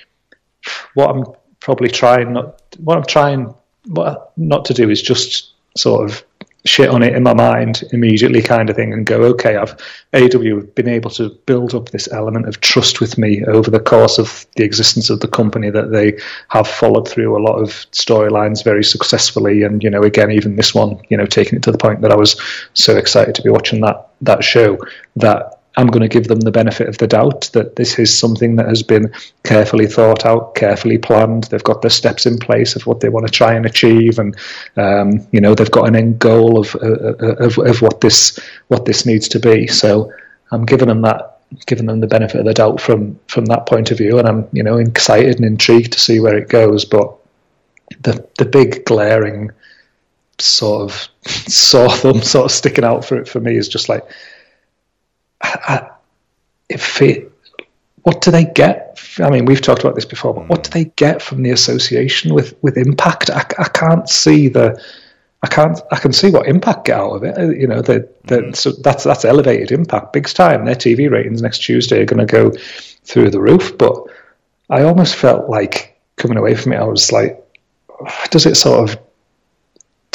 S2: what I'm probably trying not what I'm trying what not to do is just sort of shit on it in my mind immediately kind of thing and go okay I've AW have been able to build up this element of trust with me over the course of the existence of the company that they have followed through a lot of storylines very successfully. And you know again even this one you know taking it to the point that I was so excited to be watching that that show that I'm going to give them the benefit of the doubt that this is something that has been carefully thought out, carefully planned. They've got the steps in place of what they want to try and achieve, and um, you know they've got an end goal of, of of what this what this needs to be. So I'm giving them that, giving them the benefit of the doubt from from that point of view, and I'm you know excited and intrigued to see where it goes. But the the big glaring sort of sore thumb sort of sticking out for it for me is just like if it, what do they get? I mean, we've talked about this before, but what do they get from the association with with Impact? I, I can't see the. I can't. I can see what impact get out of it. Uh, You know, the, the, so that's that's elevated impact, big time. Their TV ratings next Tuesday are going to go through the roof. But I almost felt like coming away from it, I was like, does it sort of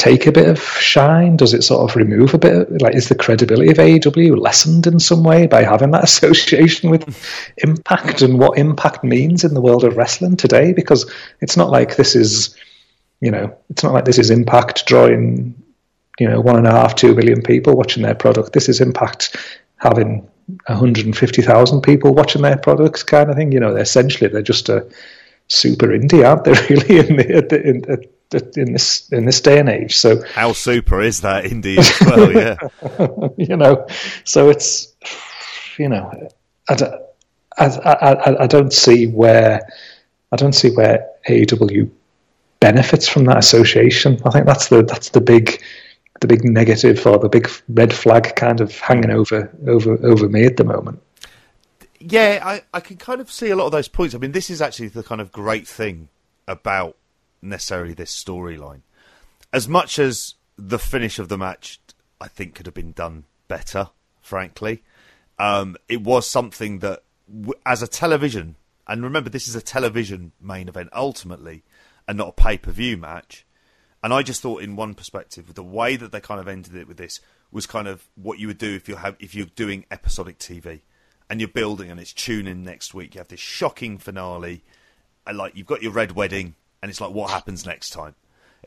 S2: take a bit of shine? Does it sort of remove a bit? Of, like, is the credibility of AEW lessened in some way by having that association with Impact and what Impact means in the world of wrestling today? Because it's not like this is, you know, it's not like this is Impact drawing, you know, one and a half, two billion people watching their product. This is Impact having 150,000 people watching their products, kind of thing. You know, essentially they're just a super indie, aren't they? Really, in the, in, in, in this in this day and age. So
S1: How super is that indie as well? Yeah.
S2: you know, so it's you know, I, don't- I, I, I don't see where I don't see where AEW benefits from that association. I think that's the that's the big the big negative or the big red flag kind of hanging over over over me at the moment.
S1: Yeah, I, I can kind of see a lot of those points. I mean, this is actually the kind of great thing about necessarily this storyline. As much as the finish of the match, I think, could have been done better, frankly. Um, it was something that, as a television, and remember, this is a television main event ultimately, and not a pay per view match. And I just thought, in one perspective, the way that they kind of ended it with this was kind of what you would do if you have if you're doing episodic TV and you're building and it's tuning next week. You have this shocking finale, and like you've got your red wedding, and it's like what happens next time,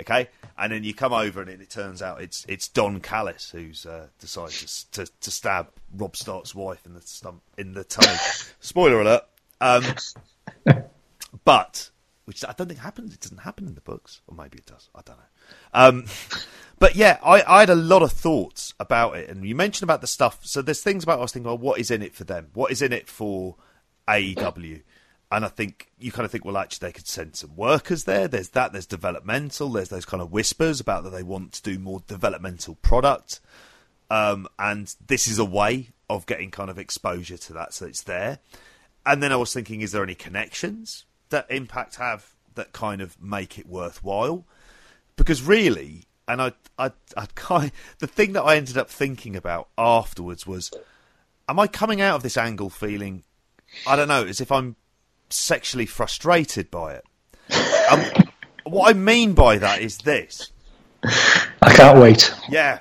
S1: okay? And then you come over and it, it turns out it's it's Don Callis who's uh, decided to, to, to stab Robb Stark's wife in the stump in the tummy. Spoiler alert. Um, but which I don't think happens. It doesn't happen in the books, or maybe it does. I don't know. Um, but yeah, I, I, had a lot of thoughts about it, and you mentioned about the stuff. So there's things about I was thinking, well, what is in it for them? What is in it for AEW? And I think you kind of think, well, actually, they could send some workers there. There's that. There's developmental. There's those kind of whispers about that they want to do more developmental product. Um, and this is a way of getting kind of exposure to that, so it's there. And then I was thinking, is there any connections that Impact have that kind of make it worthwhile? Because really, and I, I, I kind the thing that I ended up thinking about afterwards was, am I coming out of this angle feeling, I don't know, as if I'm sexually frustrated by it? um, what I mean by that is this.
S2: I can't wait.
S1: Yeah,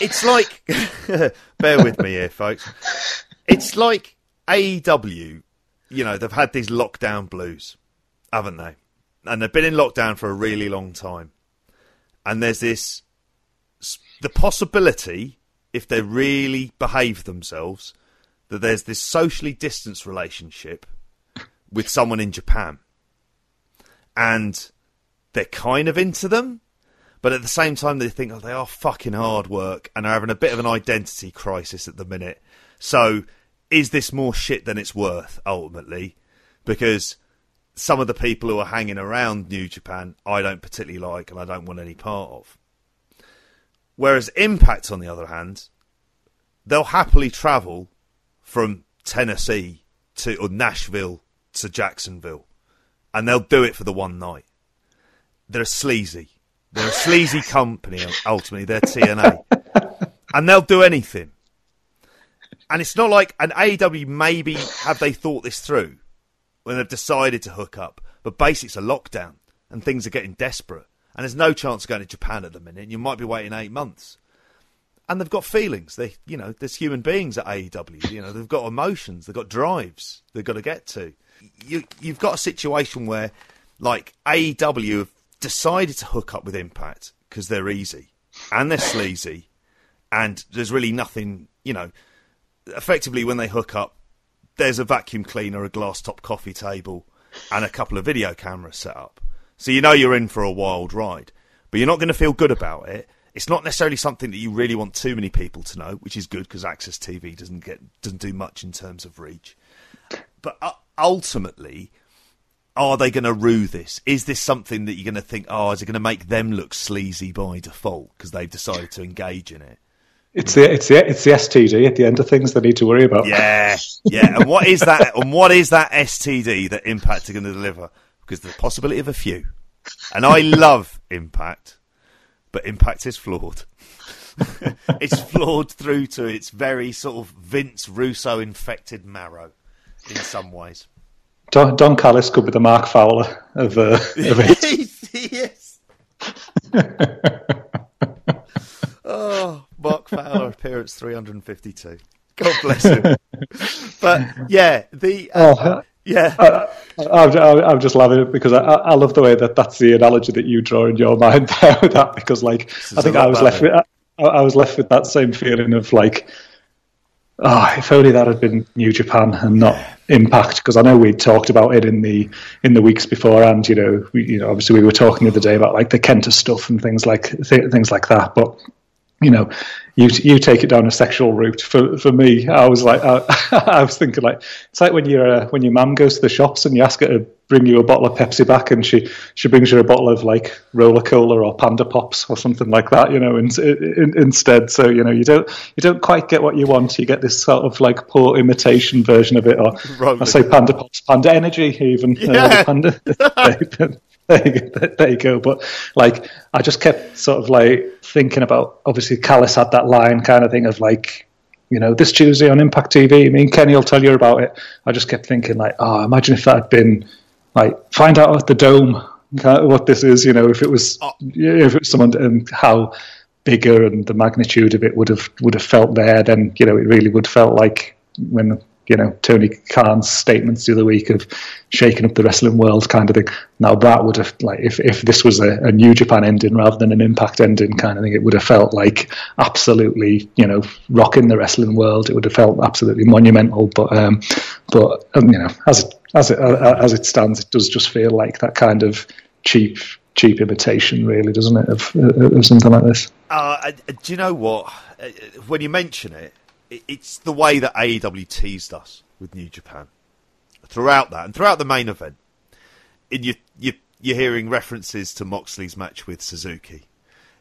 S1: it's like, bear with me here, folks. It's like AEW. You know, they've had these lockdown blues, haven't they? And they've been in lockdown for a really long time and there's this the possibility if they really behave themselves that there's this socially distanced relationship with someone in Japan. And they're kind of into them but at the same time they think oh they are fucking hard work and are having a bit of an identity crisis at the minute. So is this more shit than it's worth ultimately? Because some of the people who are hanging around New Japan, I don't particularly like and I don't want any part of. Whereas Impact, on the other hand, they'll happily travel from Tennessee to or Nashville to Jacksonville, and they'll do it for the one night. They're sleazy. They're a sleazy company. Ultimately, they're TNA, and they'll do anything. And it's not like an AEW. Maybe have they thought this through? when they've decided to hook up. But basically, it's a lockdown and things are getting desperate. And there's no chance of going to Japan at the minute. And you might be waiting eight months. And they've got feelings. They, you know, there's human beings at AEW. You know, they've got emotions. They've got drives. They've got to get to. You, you've got a situation where, like, AEW have decided to hook up with Impact because they're easy and they're sleazy, and there's really nothing. You know, effectively when they hook up, there's a vacuum cleaner, a glass top coffee table, and a couple of video cameras set up. So you know you're in for a wild ride, but you're not going to feel good about it. It's not necessarily something that you really want too many people to know, which is good because AXS TV doesn't get doesn't do much in terms of reach. But uh, ultimately, are they going to rue this? Is this something that you're going to think, oh, is it going to make them look sleazy by default because they've decided to engage in it?
S2: It's the it's the it's the STD at the end of things they need to worry about.
S1: Yeah, yeah. And what is that? and what is that STD that Impact are going to deliver? Because the possibility of a few. And I love Impact, but Impact is flawed. it's flawed through to its very sort of Vince Russo infected marrow in some ways.
S2: Don, Don Callis could be the Mark Fowler of, uh, of it.
S1: yes. oh, Mark Fowler appearance 352. God bless him. but yeah, the uh, oh, yeah,
S2: I, am just loving it because I, I, love the way that that's the analogy that you draw in your mind there with that because like I think I was left with I, I was left with that same feeling of like oh, if only that had been New Japan and not Impact, because I know we'd talked about it in the in the weeks before, and you know, we, you know, obviously we were talking the other day about like the Kenta stuff and things like th- things like that. But you know, you you take it down a sexual route. For for me, I was like, I, I was thinking like it's like when your uh, when your mum goes to the shops and you ask her to bring you a bottle of Pepsi back, and she she brings you a bottle of like Rola Cola or Panda Pops or something like that, you know, in, in, instead. So you know, you don't you don't quite get what you want. You get this sort of like poor imitation version of it, or I say Panda Pops, Panda Energy, even
S1: uh, yeah.
S2: uh, Panda. there, you go, there you go. But like, I just kept sort of like thinking about. Obviously, Callis had that line kind of thing of like you know, this Tuesday on Impact TV. I mean, Kenny will tell you about it. I just kept thinking, like, oh, imagine if that had been like find out at the dome what this is. You know, if it was oh. if it was someone and how bigger and the magnitude of it would have would have felt there, then you know it really would felt like when you know Tony Khan's statements the other week of shaking up the wrestling world kind of thing. Now that would have like if, if this was a, a New Japan ending rather than an Impact ending kind of thing, it would have felt like absolutely you know rocking the wrestling world. It would have felt absolutely monumental. But um, but um, you know as as it as it stands, it does just feel like that kind of cheap cheap imitation, really, doesn't it, of, of something like this?
S1: Uh, do you know what? Uh, when you mention it, it's the way that AEW teased us with New Japan throughout that and throughout the main event. In you, you, you're hearing references to Moxley's match with Suzuki.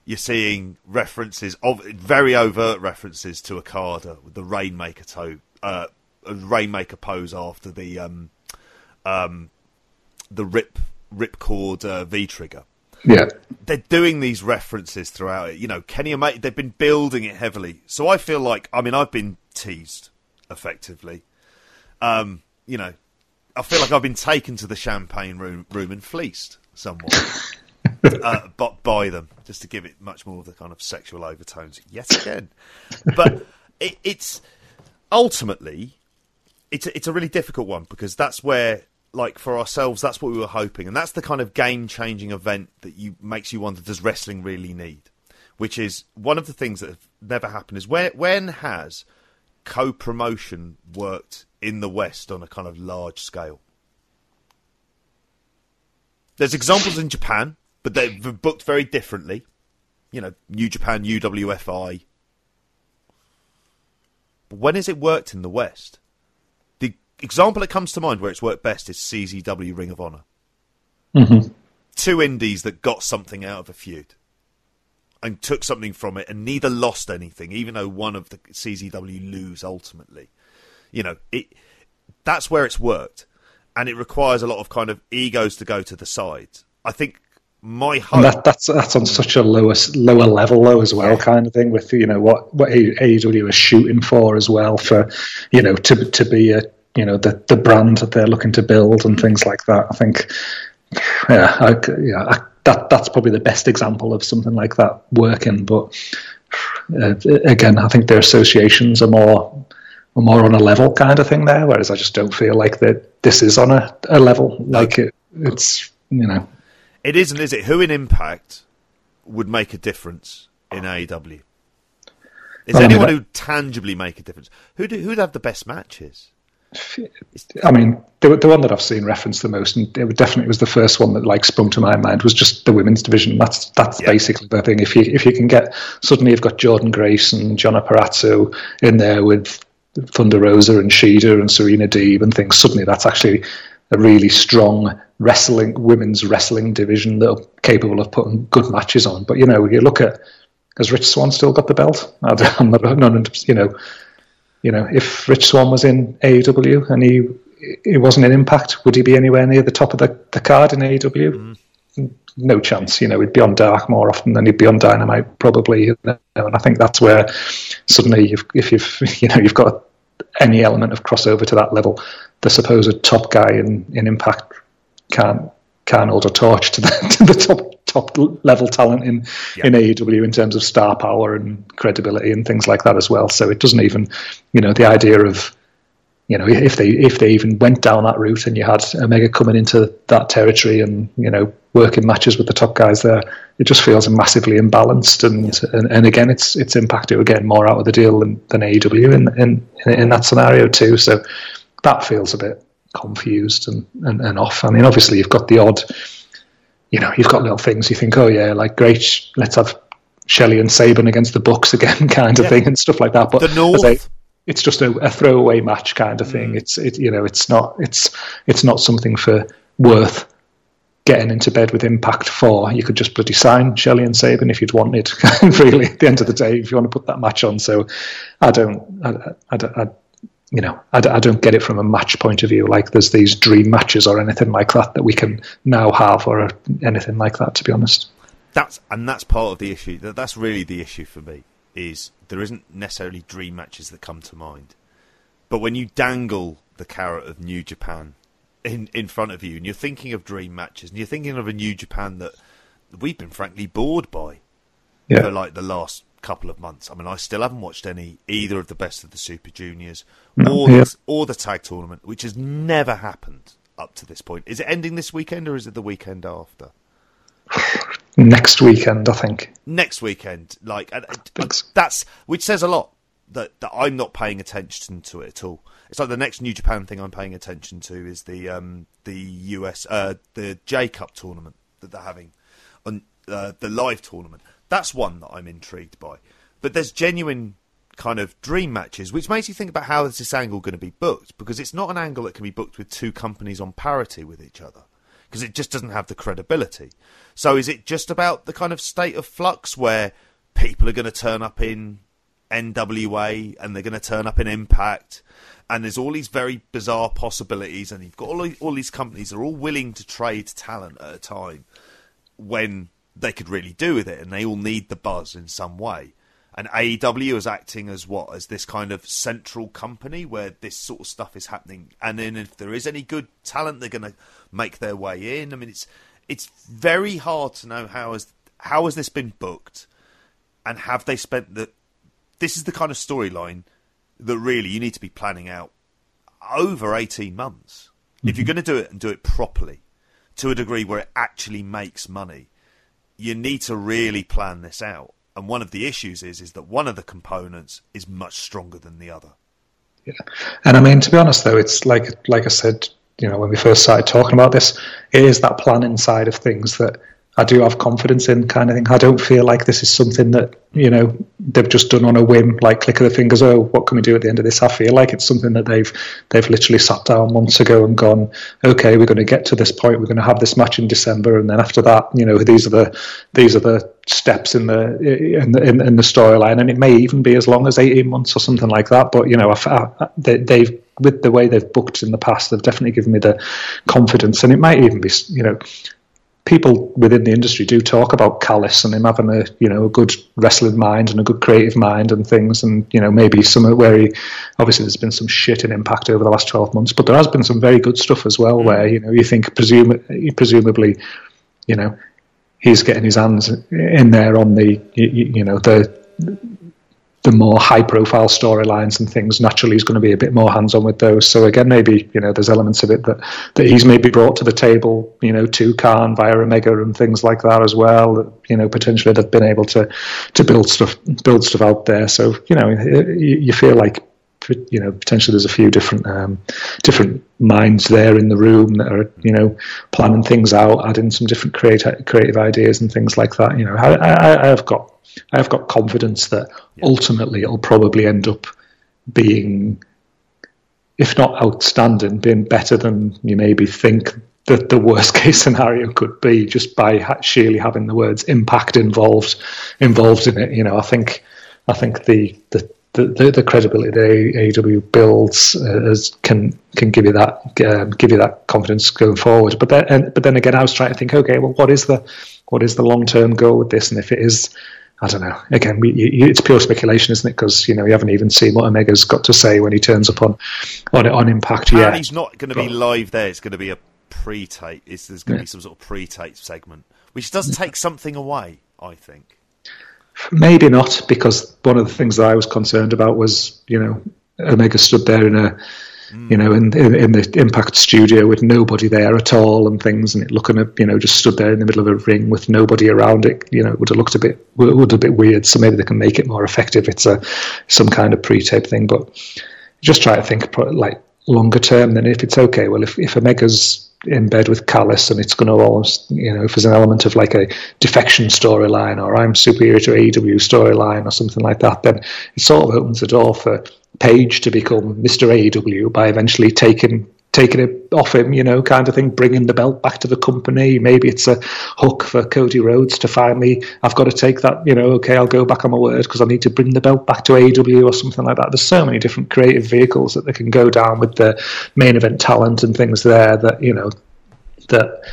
S1: You're seeing references of very overt references to Okada with the Rainmaker toe, uh, Rainmaker pose after the um, um, the rip ripcord uh, V trigger.
S2: Yeah,
S1: they're doing these references throughout it. You know, Kenny Omega. They've been building it heavily, so I feel like I mean I've been teased effectively. Um, you know, I feel like I've been taken to the champagne room, room and fleeced somewhat. uh, but by them, just to give it much more of the kind of sexual overtones yet again. But it, it's ultimately it's a, it's a really difficult one because that's where like for ourselves, that's what we were hoping, and that's the kind of game-changing event that you makes you wonder: does wrestling really need? Which is one of the things that have never happened. Is where when has co-promotion worked in the West on a kind of large scale? There's examples in Japan, but they've booked very differently. You know, New Japan, UWFI. But when has it worked in the West? Example that comes to mind where it's worked best is CZW Ring of Honor.
S2: Mm-hmm.
S1: Two indies that got something out of a feud and took something from it, and neither lost anything, even though one of the CZW lose ultimately. You know, it that's where it's worked, and it requires a lot of kind of egos to go to the side. I think my hope.
S2: That, that's that's on such a lower lower level though as well, kind of thing. With you know what what AEW is shooting for as well for you know to to be a you know the the brand that they're looking to build and things like that. I think, yeah, I, yeah, I, that that's probably the best example of something like that working. But uh, again, I think their associations are more are more on a level kind of thing there. Whereas I just don't feel like that this is on a, a level like it. It's you know,
S1: it isn't, is it? Who in Impact would make a difference in AEW? Is anyone who tangibly make a difference? Who'd, who'd have the best matches?
S2: I mean, the, the one that I've seen referenced the most, and it definitely was the first one that like sprung to my mind, was just the women's division. That's that's yeah. basically the thing. If you if you can get suddenly you've got Jordynne Grace and Deonna Purrazzo in there with Thunder Rosa and Shida and Serena Deeb and things, suddenly that's actually a really strong wrestling women's wrestling division that are capable of putting good matches on. But you know, you look at has Rich Swann still got the belt? I'm not, not you know you know, if Rich Swann was in AEW and he he wasn't in Impact, would he be anywhere near the top of the, the card in AEW? Mm. No chance. You know, he'd be on Dark more often than he'd be on Dynamite, probably. You know, and I think that's where suddenly, if, if you've you know you've got any element of crossover to that level, the supposed top guy in, in Impact can't can't hold a torch to the to the top top level talent in yeah. in AEW in terms of star power and credibility and things like that as well. So it doesn't even, you know, the idea of you know, if they if they even went down that route and you had Omega coming into that territory and you know working matches with the top guys there, it just feels massively imbalanced. And yeah. and, and, again, it's it's impacted again more out of the deal than, than AEW in, in in that scenario too. So that feels a bit confused and, and, and off. I mean, obviously you've got the odd you know, you've got little things you think, oh yeah, like great, let's have Shelley and Sabin against the Bucks again, kind of
S1: Yeah.
S2: thing, and stuff like that. But
S1: The North.
S2: it's just a, a throwaway match kind of
S1: Mm.
S2: thing. It's it you know it's not it's it's not something for worth getting into bed with Impact for. You could just bloody sign Shelley and Sabin if you'd wanted. really, at the end of the day, if you want to put that match on. So I don't I, I, I, I you know, I don't get it from a match point of view. Like there's these dream matches or anything like that that we can now have, or anything like that. To be honest,
S1: that's and that's part of the issue. That that's really the issue for me is there isn't necessarily dream matches that come to mind, but when you dangle the carrot of New Japan in in front of you, and you're thinking of dream matches, and you're thinking of a New Japan that we've been frankly bored by
S2: yeah,
S1: for like the last couple of months. I mean, I still haven't watched any either of the best of the Super Juniors or
S2: yeah.
S1: the, or the tag tournament, which has never happened up to this point. Is it ending this weekend or is it the weekend after?
S2: next weekend I think.
S1: next weekend. Like that's which says a lot that, that I'm not paying attention to it at all. It's like the next New Japan thing I'm paying attention to is the um, the US uh, the J Cup tournament that they're having on uh, the live tournament. That's one that I'm intrigued by. But there's genuine kind of dream matches, which makes you think about how is this angle going to be booked because it's not an angle that can be booked with two companies on parity with each other because it just doesn't have the credibility. So is it just about the kind of state of flux where people are going to turn up in NWA and they're going to turn up in Impact and there's all these very bizarre possibilities and you've got all, all these companies that are all willing to trade talent at a time when they could really do with it and they all need the buzz in some way. And AEW is acting as what? As this kind of central company where this sort of stuff is happening. And then if there is any good talent, they're going to make their way in. I mean, it's it's very hard to know how has how has this been booked, and have they spent the. This is the kind of storyline that really you need to be planning out over eighteen months if you're mm-hmm. going to do it and do it properly, to a degree where it actually makes money you need to really plan this out. And one of the issues is is that one of the components is much stronger than the other.
S2: Yeah. And I mean, to be honest, though, it's like like I said, you know, when we first started talking about this, it is that planning side of things that I do have confidence in, kind of thing. I don't feel like this is something that you know they've just done on a whim, like click of the fingers. Oh, what can we do at the end of this? I feel like it's something that they've they've literally sat down months ago and gone, okay, we're going to get to this point. We're going to have this match in December, and then after that, you know, these are the these are the steps in the in the, in, the storyline, and it may even be as long as eighteen months or something like that. But you know, I, I, they, they've with the way they've booked in the past, they've definitely given me the confidence, and it might even be you know people within the industry do talk about Callis and him having a you know a good wrestling mind and a good creative mind and things, and you know maybe some where he obviously there's been some shit in Impact over the last twelve months, but there has been some very good stuff as well. Mm. Where you know you think presume presumably you know he's getting his hands in there on the you, you know the the more high profile storylines and things naturally he's going to be a bit more hands on with those. So again maybe you know there's elements of it that that he's maybe brought to the table you know to Khan via Omega and things like that as well that, you know potentially they've been able to to build stuff build stuff out there. So you know you, you feel like you know potentially there's a few different um, different minds there in the room that are you know planning things out adding some different creative creative ideas and things like that you know I, I, I have got I have got confidence that ultimately it'll probably end up being, if not outstanding, being better than you maybe think that the worst case scenario could be just by ha- sheerly having the words impact involved involved in it. You know, I think I think the the the, the credibility that AEW builds uh, as can can give you that um, give you that confidence going forward. But then and, but then again, I was trying to think, okay, well, what is the what is the long term goal with this? And if it is I don't know. Again, we, you, it's pure speculation, isn't it? Because you know you haven't even seen what Omega's got to say when he turns up on on, on Impact
S1: And
S2: yet.
S1: he's not going to be live there. It's going to be a pre-tape. It's, there's going to be some sort of pre-tape segment, which does take something away. I think.
S2: Maybe not, because one of the things that I was concerned about was you know Omega stood there in a mm. you know, in, in, in the Impact studio with nobody there at all and things, and it looking at, you know, just stood there in the middle of a ring with nobody around it, you know, it would have looked a bit, would have a bit weird. So maybe they can make it more effective. It's a some kind of pre-tape thing, but just try to think like longer term. Then if it's okay, well, if if Omega's in bed with Callis, and it's going to almost, you know, if there's an element of like a defection storyline or I'm superior to AEW storyline or something like that, then it sort of opens the door for Page to become Mr. AEW by eventually taking taking it off him, you know, kind of thing, bringing the belt back to the company. Maybe it's a hook for Cody Rhodes to finally, I've got to take that, you know, okay, I'll go back on my word because I need to bring the belt back to AEW or something like that. There's so many different creative vehicles that they can go down with the main event talent and things there that, you know, that,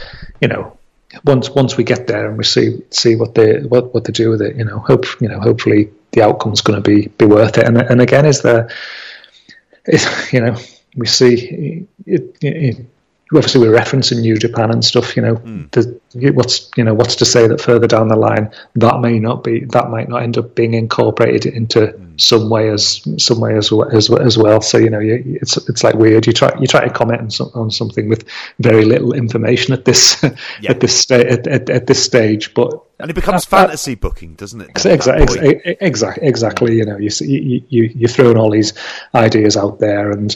S2: you know, once once we get there and we see see what they what, what they do with it, you know, hope you know, hopefully the outcome's going to be be worth it. And and again, is there, is you know, we see it, it, obviously we're referencing New Japan and stuff. You know, mm. the, what's you know what's to say that further down the line that may not be that might not end up being incorporated into mm. some way as some way as as, as well. So you know, you, it's it's like weird. You try you try to comment on, some, on something with very little information at this yeah. at this sta- at, at, at, this stage, but.
S1: And it becomes fantasy booking, doesn't it?
S2: Exactly, exactly, exactly. You know, you, you you you're throwing all these ideas out there, and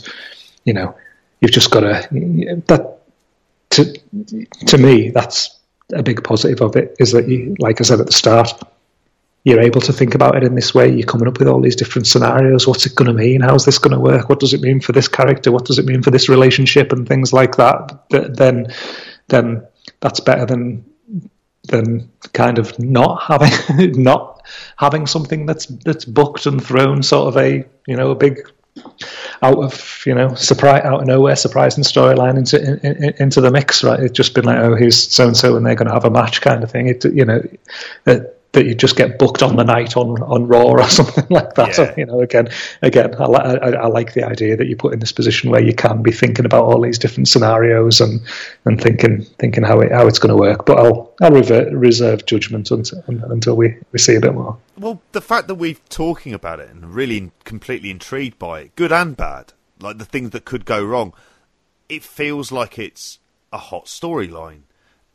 S2: you know, you've just got to that to to me that's a big positive of it is that you like I said at the start you're able to think about it in this way. You're coming up with all these different scenarios. What's it going to mean? How's this going to work? What does it mean for this character? What does it mean for this relationship? And things like that. Then then that's better than than kind of not having not having something that's that's booked and thrown sort of a you know a big out of you know surprise out of nowhere surprising storyline into in, in, into the mix right? It's just been like oh here's so and so and they're going to have a match kind of thing. It you know that you just get booked on the night on, on Raw or something like that. Yeah. So, you know, again, again, I, I, I, like the idea that you put in this position where you can be thinking about all these different scenarios and, and thinking thinking how it, how it's going to work. But I'll I'll revert, reserve judgment until, until we, we see a bit more.
S1: Well, the fact that we're talking about it and really completely intrigued by it, good and bad, like the things that could go wrong, it feels like it's a hot storyline,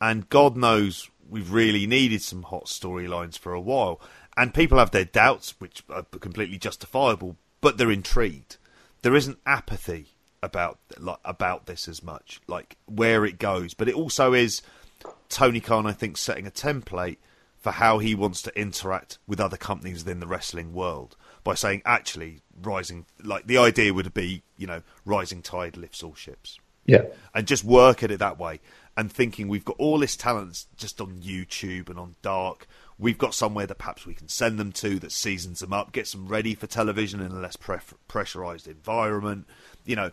S1: and God knows we've really needed some hot storylines for a while. And people have their doubts, which are completely justifiable, but they're intrigued. There isn't apathy about like about this as much, like where it goes. But it also is Tony Khan, I think, setting a template for how he wants to interact with other companies within the wrestling world by saying, actually, rising like the idea would be, you know, rising tide lifts all ships.
S2: Yeah,
S1: and just work at it that way and thinking we've got all this talent just on YouTube and on Dark. We've got somewhere that perhaps we can send them to that seasons them up, gets them ready for television in a less pre- pressurized environment. You know,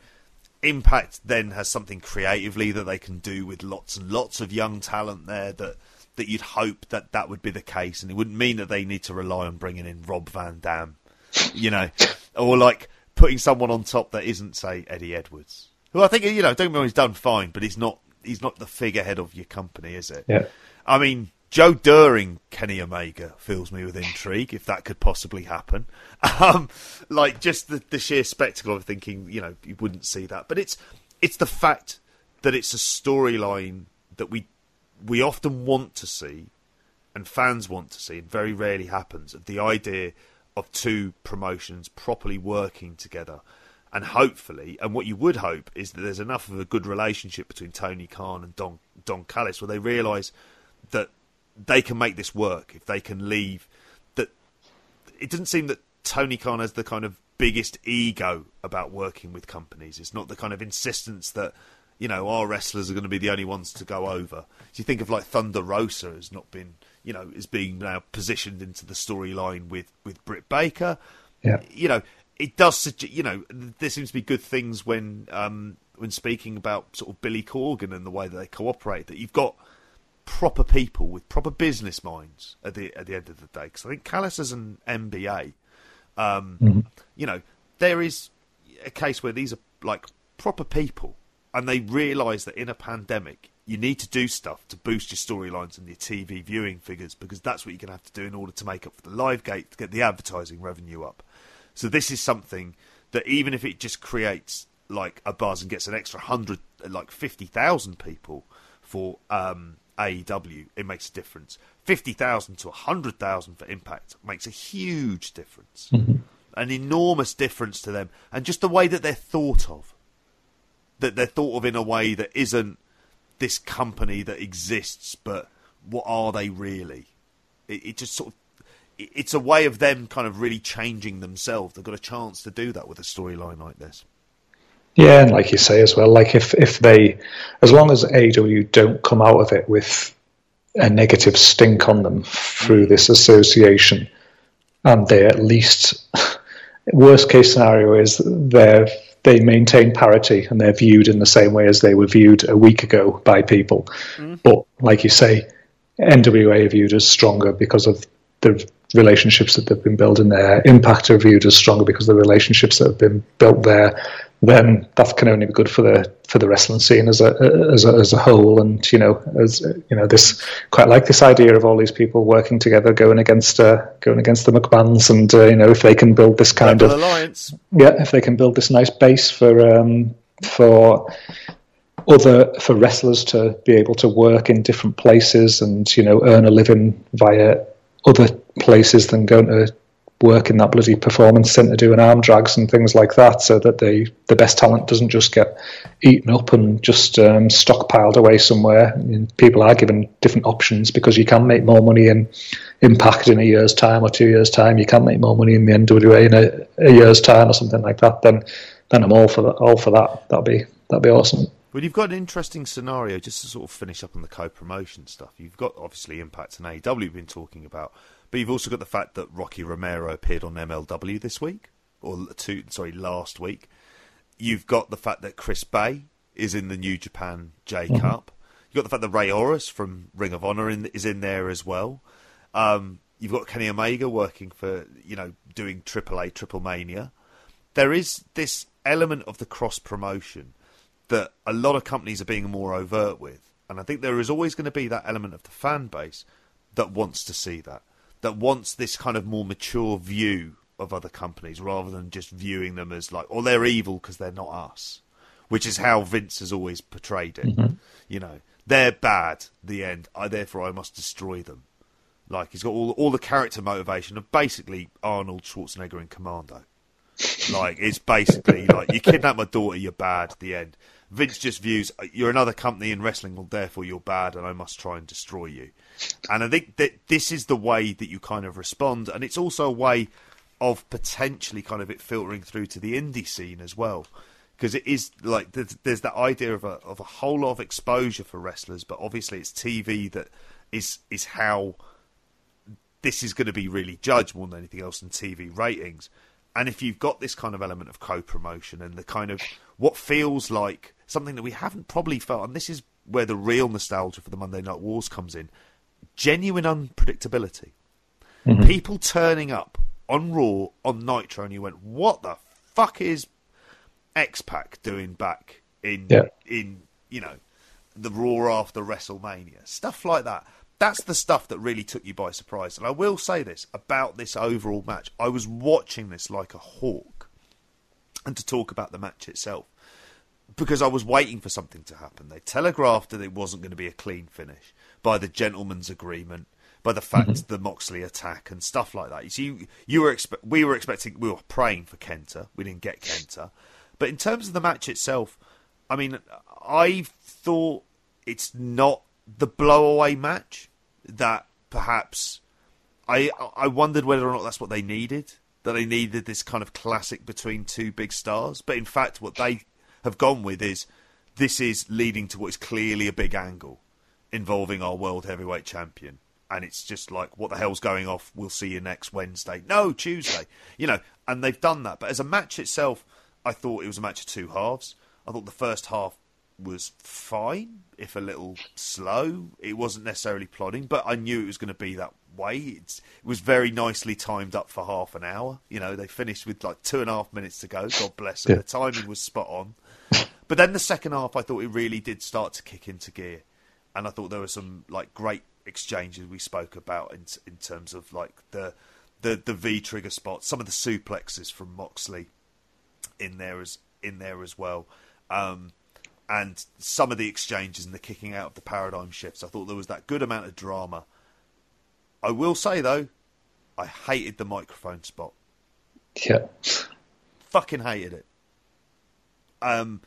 S1: Impact then has something creatively that they can do with lots and lots of young talent there that that you'd hope that that would be the case, and it wouldn't mean that they need to rely on bringing in Rob Van Dam, you know, or like putting someone on top that isn't, say, Eddie Edwards, who I think you know, don't get me wrong, he's done fine, but he's not he's not the figurehead of your company, is it?
S2: Yeah.
S1: I mean, Joe Doering, Kenny Omega fills me with intrigue if that could possibly happen. Um, like just the, the sheer spectacle of thinking, you know, you wouldn't see that. But it's it's the fact that it's a storyline that we we often want to see and fans want to see, and very rarely happens. Of the idea of two promotions properly working together and hopefully, and what you would hope is that there's enough of a good relationship between Tony Khan and Don Don Callis where they realise that they can make this work if they can leave. That it doesn't seem that Tony Khan has the kind of biggest ego about working with companies. It's not the kind of insistence that you know our wrestlers are going to be the only ones to go over. So you think of like Thunder Rosa has not been you know is being now positioned into the storyline with with Britt Baker.
S2: Yeah.
S1: You know, it does, suggest, you know, there seems to be good things when um, when speaking about sort of Billy Corgan and the way that they cooperate. That you've got proper people with proper business minds at the at the end of the day. Because I think Callis is an MBA. Um, mm-hmm. You know, there is a case where these are like proper people, and they realise that in a pandemic, you need to do stuff to boost your storylines and your TV viewing figures because that's what you're going to have to do in order to make up for the live gate to get the advertising revenue up. So this is something that even if it just creates like a buzz and gets an extra hundred, like fifty thousand people for um, AEW, it makes a difference. Fifty thousand to hundred thousand for Impact makes a huge difference, mm-hmm. an enormous difference to them, and just the way that they're thought of, that they're thought of in a way that isn't this company that exists, but what are they really? It, it just sort of it's a way of them kind of really changing themselves. They've got a chance to do that with a storyline like this.
S2: Yeah, and like you say as well, like if if they, as long as AW don't come out of it with a negative stink on them through this association, and they at least, worst case scenario is they they maintain parity and they're viewed in the same way as they were viewed a week ago by people. Mm. But like you say, NWA are viewed as stronger because of the relationships that they've been building there. Impact are viewed as stronger because the relationships that have been built there then that can only be good for the for the wrestling scene as a as a, as a whole. And you know, as you know, this quite like this idea of all these people working together, going against uh, going against the McMahons, and uh, you know, if they can build this kind of
S1: alliance,
S2: yeah, if they can build this nice base for um, for other for wrestlers to be able to work in different places and you know earn a living via other places than going to work in that bloody performance centre doing arm drags and things like that, so that they the best talent doesn't just get eaten up and just um, stockpiled away somewhere. I mean, people are given different options because you can make more money in Impact in a year's time or two years' time. You can make more money in the NWA in a, a year's time or something like that. Then, then I'm all for that. All for that. That'd be that'd be awesome.
S1: Well, you've got an interesting scenario just to sort of finish up on the co-promotion stuff. You've got obviously Impact and AEW have been talking about but you've also got the fact that Rocky Romero appeared on MLW this week, or two, sorry, last week. You've got the fact that Chris Bey is in the New Japan J mm-hmm. Cup. You've got the fact that Rey Horus from Ring of Honor in, is in there as well. Um, you've got Kenny Omega working for, you know, doing AAA Triple Mania. There is this element of the cross promotion that a lot of companies are being more overt with. And I think there is always going to be that element of the fan base that wants to see that that wants this kind of more mature view of other companies rather than just viewing them as like, oh, they're evil because they're not us, which is how Vince has always portrayed it. Mm-hmm. You know, they're bad. The end. I therefore I must destroy them. Like he's got all all the character motivation of basically Arnold Schwarzenegger in Commando. like it's basically like you kidnap my daughter, you're bad. The end. Vince just views uh, you're another company in wrestling, well, therefore you're bad, and I must try and destroy you. And I think that this is the way that you kind of respond, and it's also a way of potentially kind of it filtering through to the indie scene as well, because it is like there's, there's that idea of a of a whole lot of exposure for wrestlers, but obviously it's TV that is is how this is going to be really judged more than anything else in TV ratings. And if you've got this kind of element of co-promotion and the kind of what feels like something that we haven't probably felt, and this is where the real nostalgia for the Monday Night Wars comes in genuine unpredictability. Mm-hmm. People turning up on Raw, on Nitro, and you went, what the fuck is X Pac doing back in, yeah. in you know, the Raw after WrestleMania? Stuff like that. That's the stuff that really took you by surprise. And I will say this about this overall match. I was watching this like a hawk. And to talk about the match itself, because I was waiting for something to happen. They telegraphed that it wasn't going to be a clean finish by the gentleman's agreement, by the fact mm-hmm. the Moxley attack and stuff like that. You see, you, you were expe- we were expecting, we were praying for Kenta. We didn't get Kenta, but in terms of the match itself, I mean, I thought it's not the blowaway match that perhaps I I wondered whether or not that's what they needed. That they needed this kind of classic between two big stars, but in fact, what they have gone with is this is leading to what is clearly a big angle involving our world heavyweight champion. And it's just like, what the hell's going off? We'll see you next Wednesday. No, Tuesday. You know, and they've done that. But as a match itself, I thought it was a match of two halves. I thought the first half was fine, if a little slow. It wasn't necessarily plodding, but I knew it was going to be that way. It's, it was very nicely timed up for half an hour. You know, they finished with like two and a half minutes to go. God bless them. Yeah. The timing was spot on. But then the second half, I thought it really did start to kick into gear, and I thought there were some like great exchanges we spoke about in in terms of like the the the V trigger spot, some of the suplexes from Moxley in there as in there as well. Um, and some of the exchanges and the kicking out of the paradigm shifts. I thought there was that good amount of drama. I will say though, I hated the microphone spot.
S2: Yeah.
S1: Fucking hated it. Um,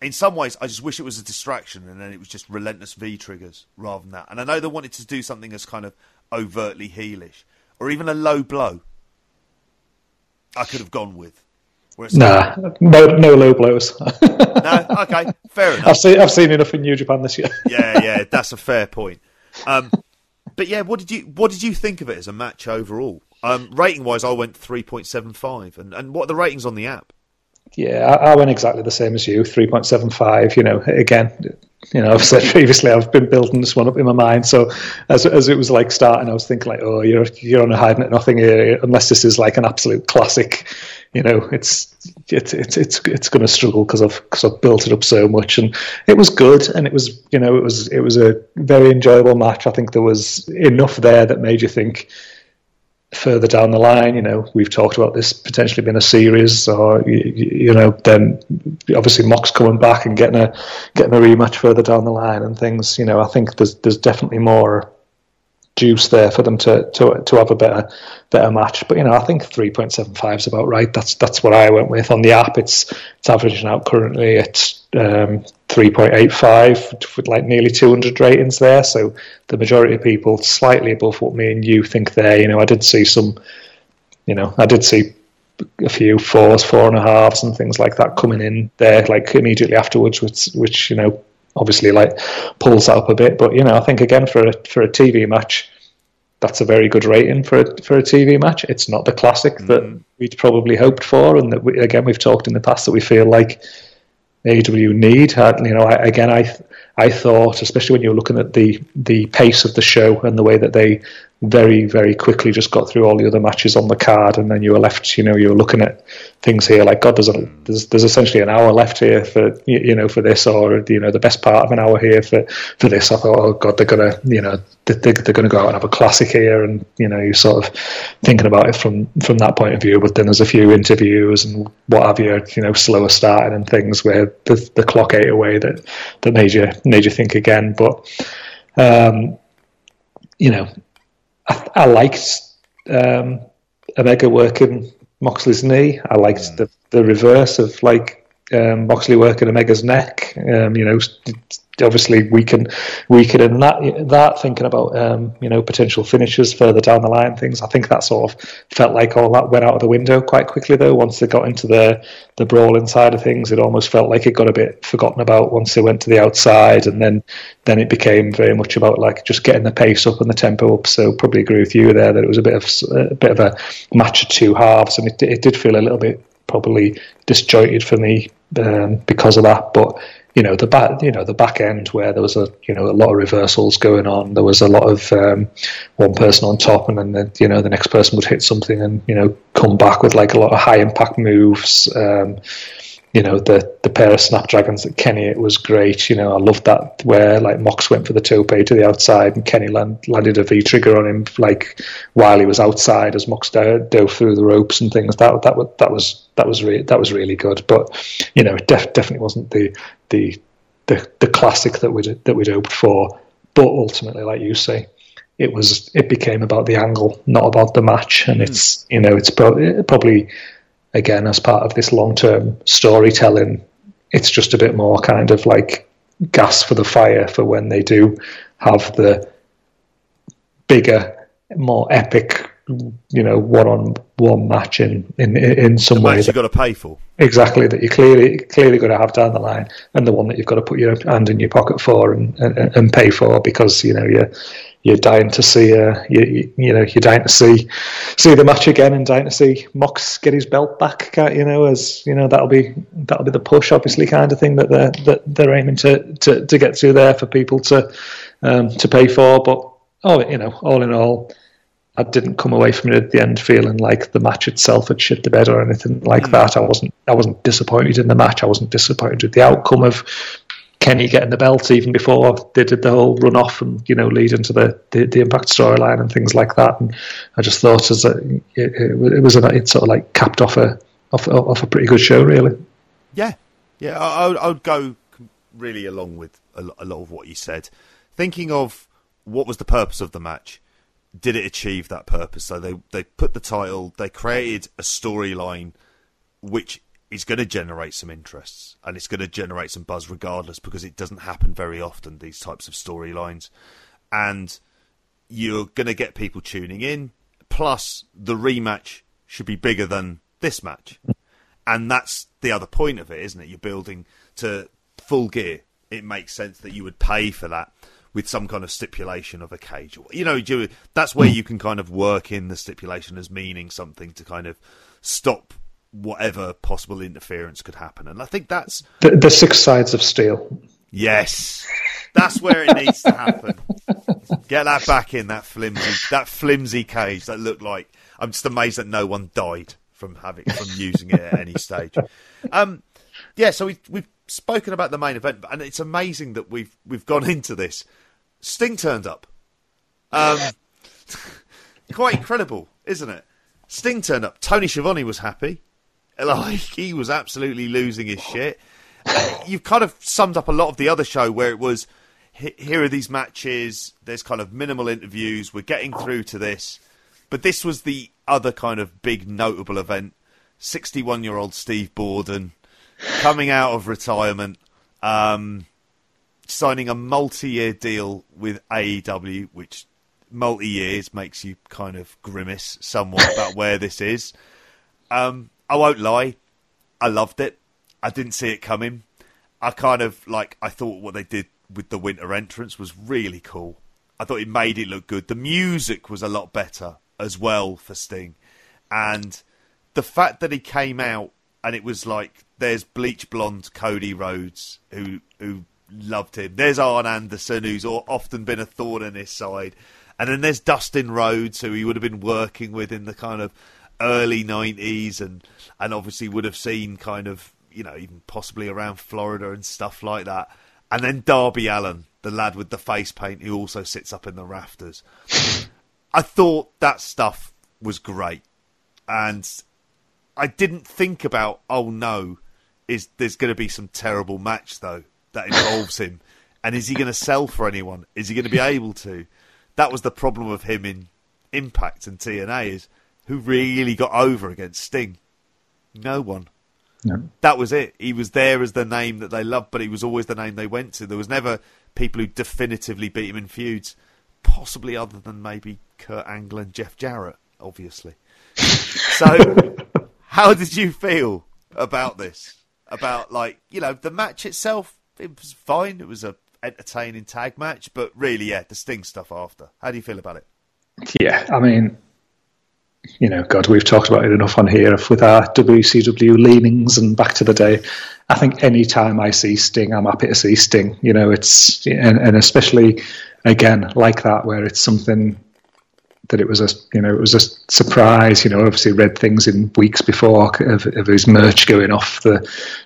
S1: in some ways, I just wish it was a distraction, and then it was just relentless V triggers rather than that. And I know they wanted to do something as kind of overtly heelish, or even a low blow. I could have gone with.
S2: Nah, no, no low blows.
S1: no, okay, fair enough.
S2: I've seen, I've seen enough in New Japan this year.
S1: yeah, yeah, that's a fair point. Um, but yeah, what did you what did you think of it as a match overall? Um, rating wise, I went three point seven five, and and what are the ratings on the app?
S2: Yeah, I, I went exactly the same as you, three point seven five. You know, again, you know, I've said previously I've been building this one up in my mind. So as as it was like starting, I was thinking like, oh, you're you're on a hiding at nothing here, unless this is like an absolute classic. You know, it's it's it's it's it's going to struggle because I've because I've built it up so much, and it was good, and it was you know it was it was a very enjoyable match. I think there was enough there that made you think further down the line, you know, we've talked about this potentially being a series, or you, you, know, then obviously Mox coming back and getting a getting a rematch further down the line and things. You know, I think there's there's definitely more juice there for them to to to have a better better match. But you know, I think three point seven five is about right. That's that's what I went with on the app. It's it's averaging out currently at um, 3.85 with like nearly 200 ratings there. So the majority of people slightly above what me and you think there. You know, I did see some, you know, I did see a few fours, four and a halves, and things like that coming in there, like immediately afterwards, which, which you know, obviously like pulls that up a bit. But you know, I think again for a for a TV match, that's a very good rating for a, for a TV match. It's not the classic mm. that we'd probably hoped for, and that we, again we've talked in the past that we feel like AEW need. Uh, you know, I, again, I I thought, especially when you're looking at the the pace of the show and the way that they very very quickly just got through all the other matches on the card, and then you were left, you know, you were looking at things here like God, there's a, there's, there's essentially an hour left here for you know for this, or you know the best part of an hour here for for this. I thought, oh God, they're gonna you know they're, they're gonna go out and have a classic here, and you know you sort of thinking about it from from that point of view. But then there's a few interviews and what have you, you know, slower starting and things where the the clock ate away that that made you made you think again, but. Um, you know, I, liked um, Omega working Moxley's knee. I liked mm. the the reverse of like um, Moxley working Omega's neck. Um, you know, obviously we can we can in that that thinking about um, you know potential finishes further down the line things. I think that sort of felt like all that went out of the window quite quickly though. Once they got into the the brawl inside of things, it almost felt like it got a bit forgotten about once they went to the outside, and then then it became very much about like just getting the pace up and the tempo up. So probably agree with you there that it was a bit of a bit of a match of two halves, and it, it did feel a little bit probably disjointed for me um, because of that, but you know the back you know the back end where there was a you know a lot of reversals going on there was a lot of um, one person on top and then the, you know the next person would hit something and you know come back with like a lot of high impact moves um, you know the the pair of snapdragons that Kenny it was great. You know I loved that where like Mox went for the tope to the outside and Kenny land, landed a V trigger on him like while he was outside as Mox dove, dove through the ropes and things. That that was that was that was really that was really good. But you know it def- definitely wasn't the the the the classic that we'd that we'd hoped for. But ultimately, like you say, it was it became about the angle, not about the match, and mm. it's you know it's pro- probably again, as part of this long term storytelling, it's just a bit more kind of like gas for the fire for when they do have the bigger, more epic, you know, one on one match in in, in some
S1: the
S2: way.
S1: you've got to pay for.
S2: Exactly, that you clearly clearly got to have down the line, and the one that you've got to put your hand in your pocket for and, and, and pay for because you know you're you're dying to see uh, you, you know you're dying to see see the match again and dying to see Mox get his belt back. You know, as you know that'll be that'll be the push, obviously, kind of thing that they're that they're aiming to, to, to get through there for people to um, to pay for. But oh, you know, all in all. I didn't come away from it at the end feeling like the match itself had shit the bed or anything like mm. that. I wasn't I wasn't disappointed in the match. I wasn't disappointed with the outcome of Kenny getting the belt even before they did the whole run off and you know lead into the the, the Impact storyline and things like that. And I just thought as a, it, it, was a, it sort of like capped off a off, off a pretty good show, really.
S1: Yeah, yeah, I, I, would, go really along with a, a lot of what you said. Thinking of what was the purpose of the match, did it achieve that purpose? So they they put the title, they created a storyline which is going to generate some interests and it's going to generate some buzz regardless because it doesn't happen very often these types of storylines. And you're going to get people tuning in plus the rematch should be bigger than this match. And that's the other point of it isn't it? You're building to full gear. It makes sense that you would pay for that with some kind of stipulation of a cage. You know that's where you can kind of work in the stipulation as meaning something to kind of stop whatever possible interference could happen. And I think that's
S2: the, the six sides of steel.
S1: Yes, that's where it needs to happen. Get that back in that flimsy, that flimsy cage that looked like. I'm just amazed that no one died from having from using it at any stage. Um, yeah, so we've we've spoken about the main event, and it's amazing that we've we've gone into this. Sting turned up. Um, quite incredible, isn't it? Sting turned up. Tony Schiavone was happy. Like he was absolutely losing his shit. You've kind of summed up a lot of the other show where it was here are these matches. There's kind of minimal interviews. We're getting through to this, but this was the other kind of big notable event. 61 year old Steve Borden coming out of retirement, um, signing a multi year deal with AEW, which multi years makes you kind of grimace somewhat about where this is. Um, I won't lie, I loved it. I didn't see it coming. I kind of like I thought what they did with the winter entrance was really cool. I thought it made it look good. The music was a lot better as well for Sting, and the fact that he came out and it was like there's bleach blonde Cody Rhodes who who loved him. There's Arn Anderson who's often been a thorn in his side, and then there's Dustin Rhodes who he would have been working with in the kind of early '90s, and and obviously would have seen kind of you know even possibly around Florida and stuff like that. And then Darby Allin, the lad with the face paint, who also sits up in the rafters. I thought that stuff was great, and I didn't think about oh no, is there's going to be some terrible match though that involves him, and is he going to sell for anyone? Is he going to be able to? That was the problem of him in Impact and TNA is who really got over against Sting? No one. No. That was it. He was there as the name that they loved, but he was always the name they went to. There was never people who definitively beat him in feuds, possibly other than maybe Kurt Angle and Jeff Jarrett, obviously. so, how did you feel about this? About like you know the match itself? It was fine. It was a entertaining tag match, but really, yeah, the Sting stuff after. How do you feel about it?
S2: Yeah, I mean, you know, God, we've talked about it enough on here with our WCW leanings and back to the day. I think any time I see Sting, I'm happy to see Sting. You know, it's and, and especially again like that where it's something that it was a you know it was a surprise. You know, obviously read things in weeks before of, of his merch going off the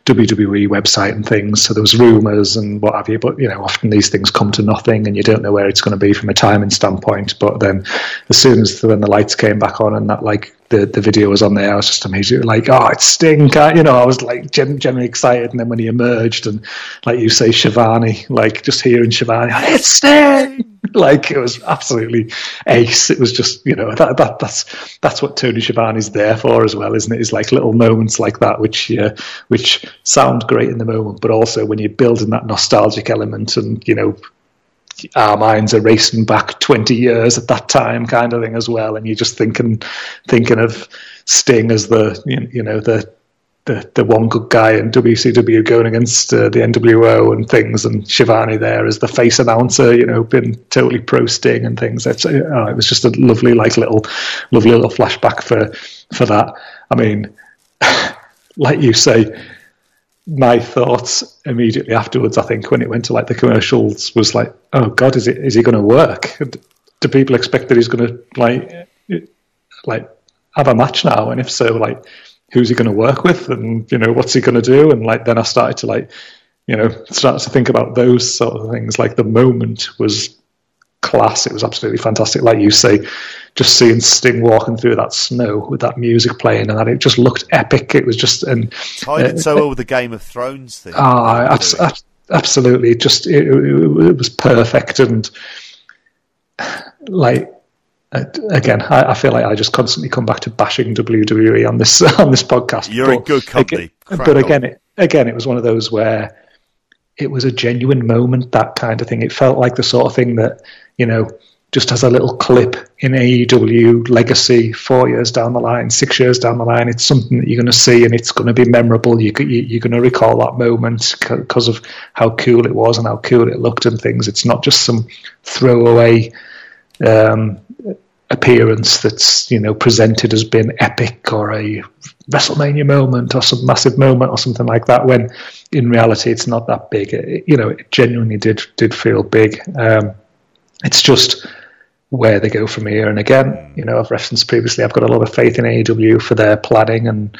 S2: WWE website and things. So there was rumours and what have you. But you know, often these things come to nothing, and you don't know where it's going to be from a timing standpoint. But then, as soon as the, when the lights came back on and that like the, the video was on there, I was just immediately like, oh, it's Sting. You know, I was like gen- genuinely excited. And then when he emerged, and like you say, Schiavone, like just hearing Schiavone, it's Sting. like it was absolutely ace. It was just you know that, that that's that's what Tony Schiavone's there for as well, isn't it? Is like little moments like that which uh, which sound great in the moment, but also when you're building that nostalgic element and you know our minds are racing back 20 years at that time kind of thing as well and you're just thinking thinking of sting as the you know the the, the one good guy in WCW going against uh, the NWO and things, and Schiavone there as the face announcer, you know, been totally pro Sting and things. It's, uh, it was just a lovely, like little, lovely little flashback for for that. I mean, like you say, my thoughts immediately afterwards, I think, when it went to like the commercials, was like, "Oh God, is it is he going to work? Do people expect that he's going to like like have a match now? And if so, like, who's he going to work with? And you know, what's he going to do? And like, then I started to like, you know, start to think about those sort of things. Like the moment was class. It was absolutely fantastic. Like you say, just seeing Sting walking through that snow with that music playing and that it just looked epic. It was just and
S1: tied uh, so well with the Game of Thrones thing.
S2: Ah, absolutely. Just it, it, it was perfect and like again, I, I, feel like I just constantly come back to bashing WWE on this on this podcast.
S1: You're but, in good company.
S2: but again, it, again, it was one of those where it was a genuine moment, that kind of thing. It felt like the sort of thing that you know just as a little clip in AEW legacy four years down the line, six years down the line. It's something that you're going to see and it's going to be memorable. You, you're going to recall that moment because of how cool it was and how cool it looked and things. It's not just some throwaway um, appearance that's you know presented as being epic or a WrestleMania moment or some massive moment or something like that. When in reality, it's not that big. It, you know, it genuinely did did feel big. Um, it's just where they go from here. And again, you know, I've referenced previously, I've got a lot of faith in AEW for their planning and,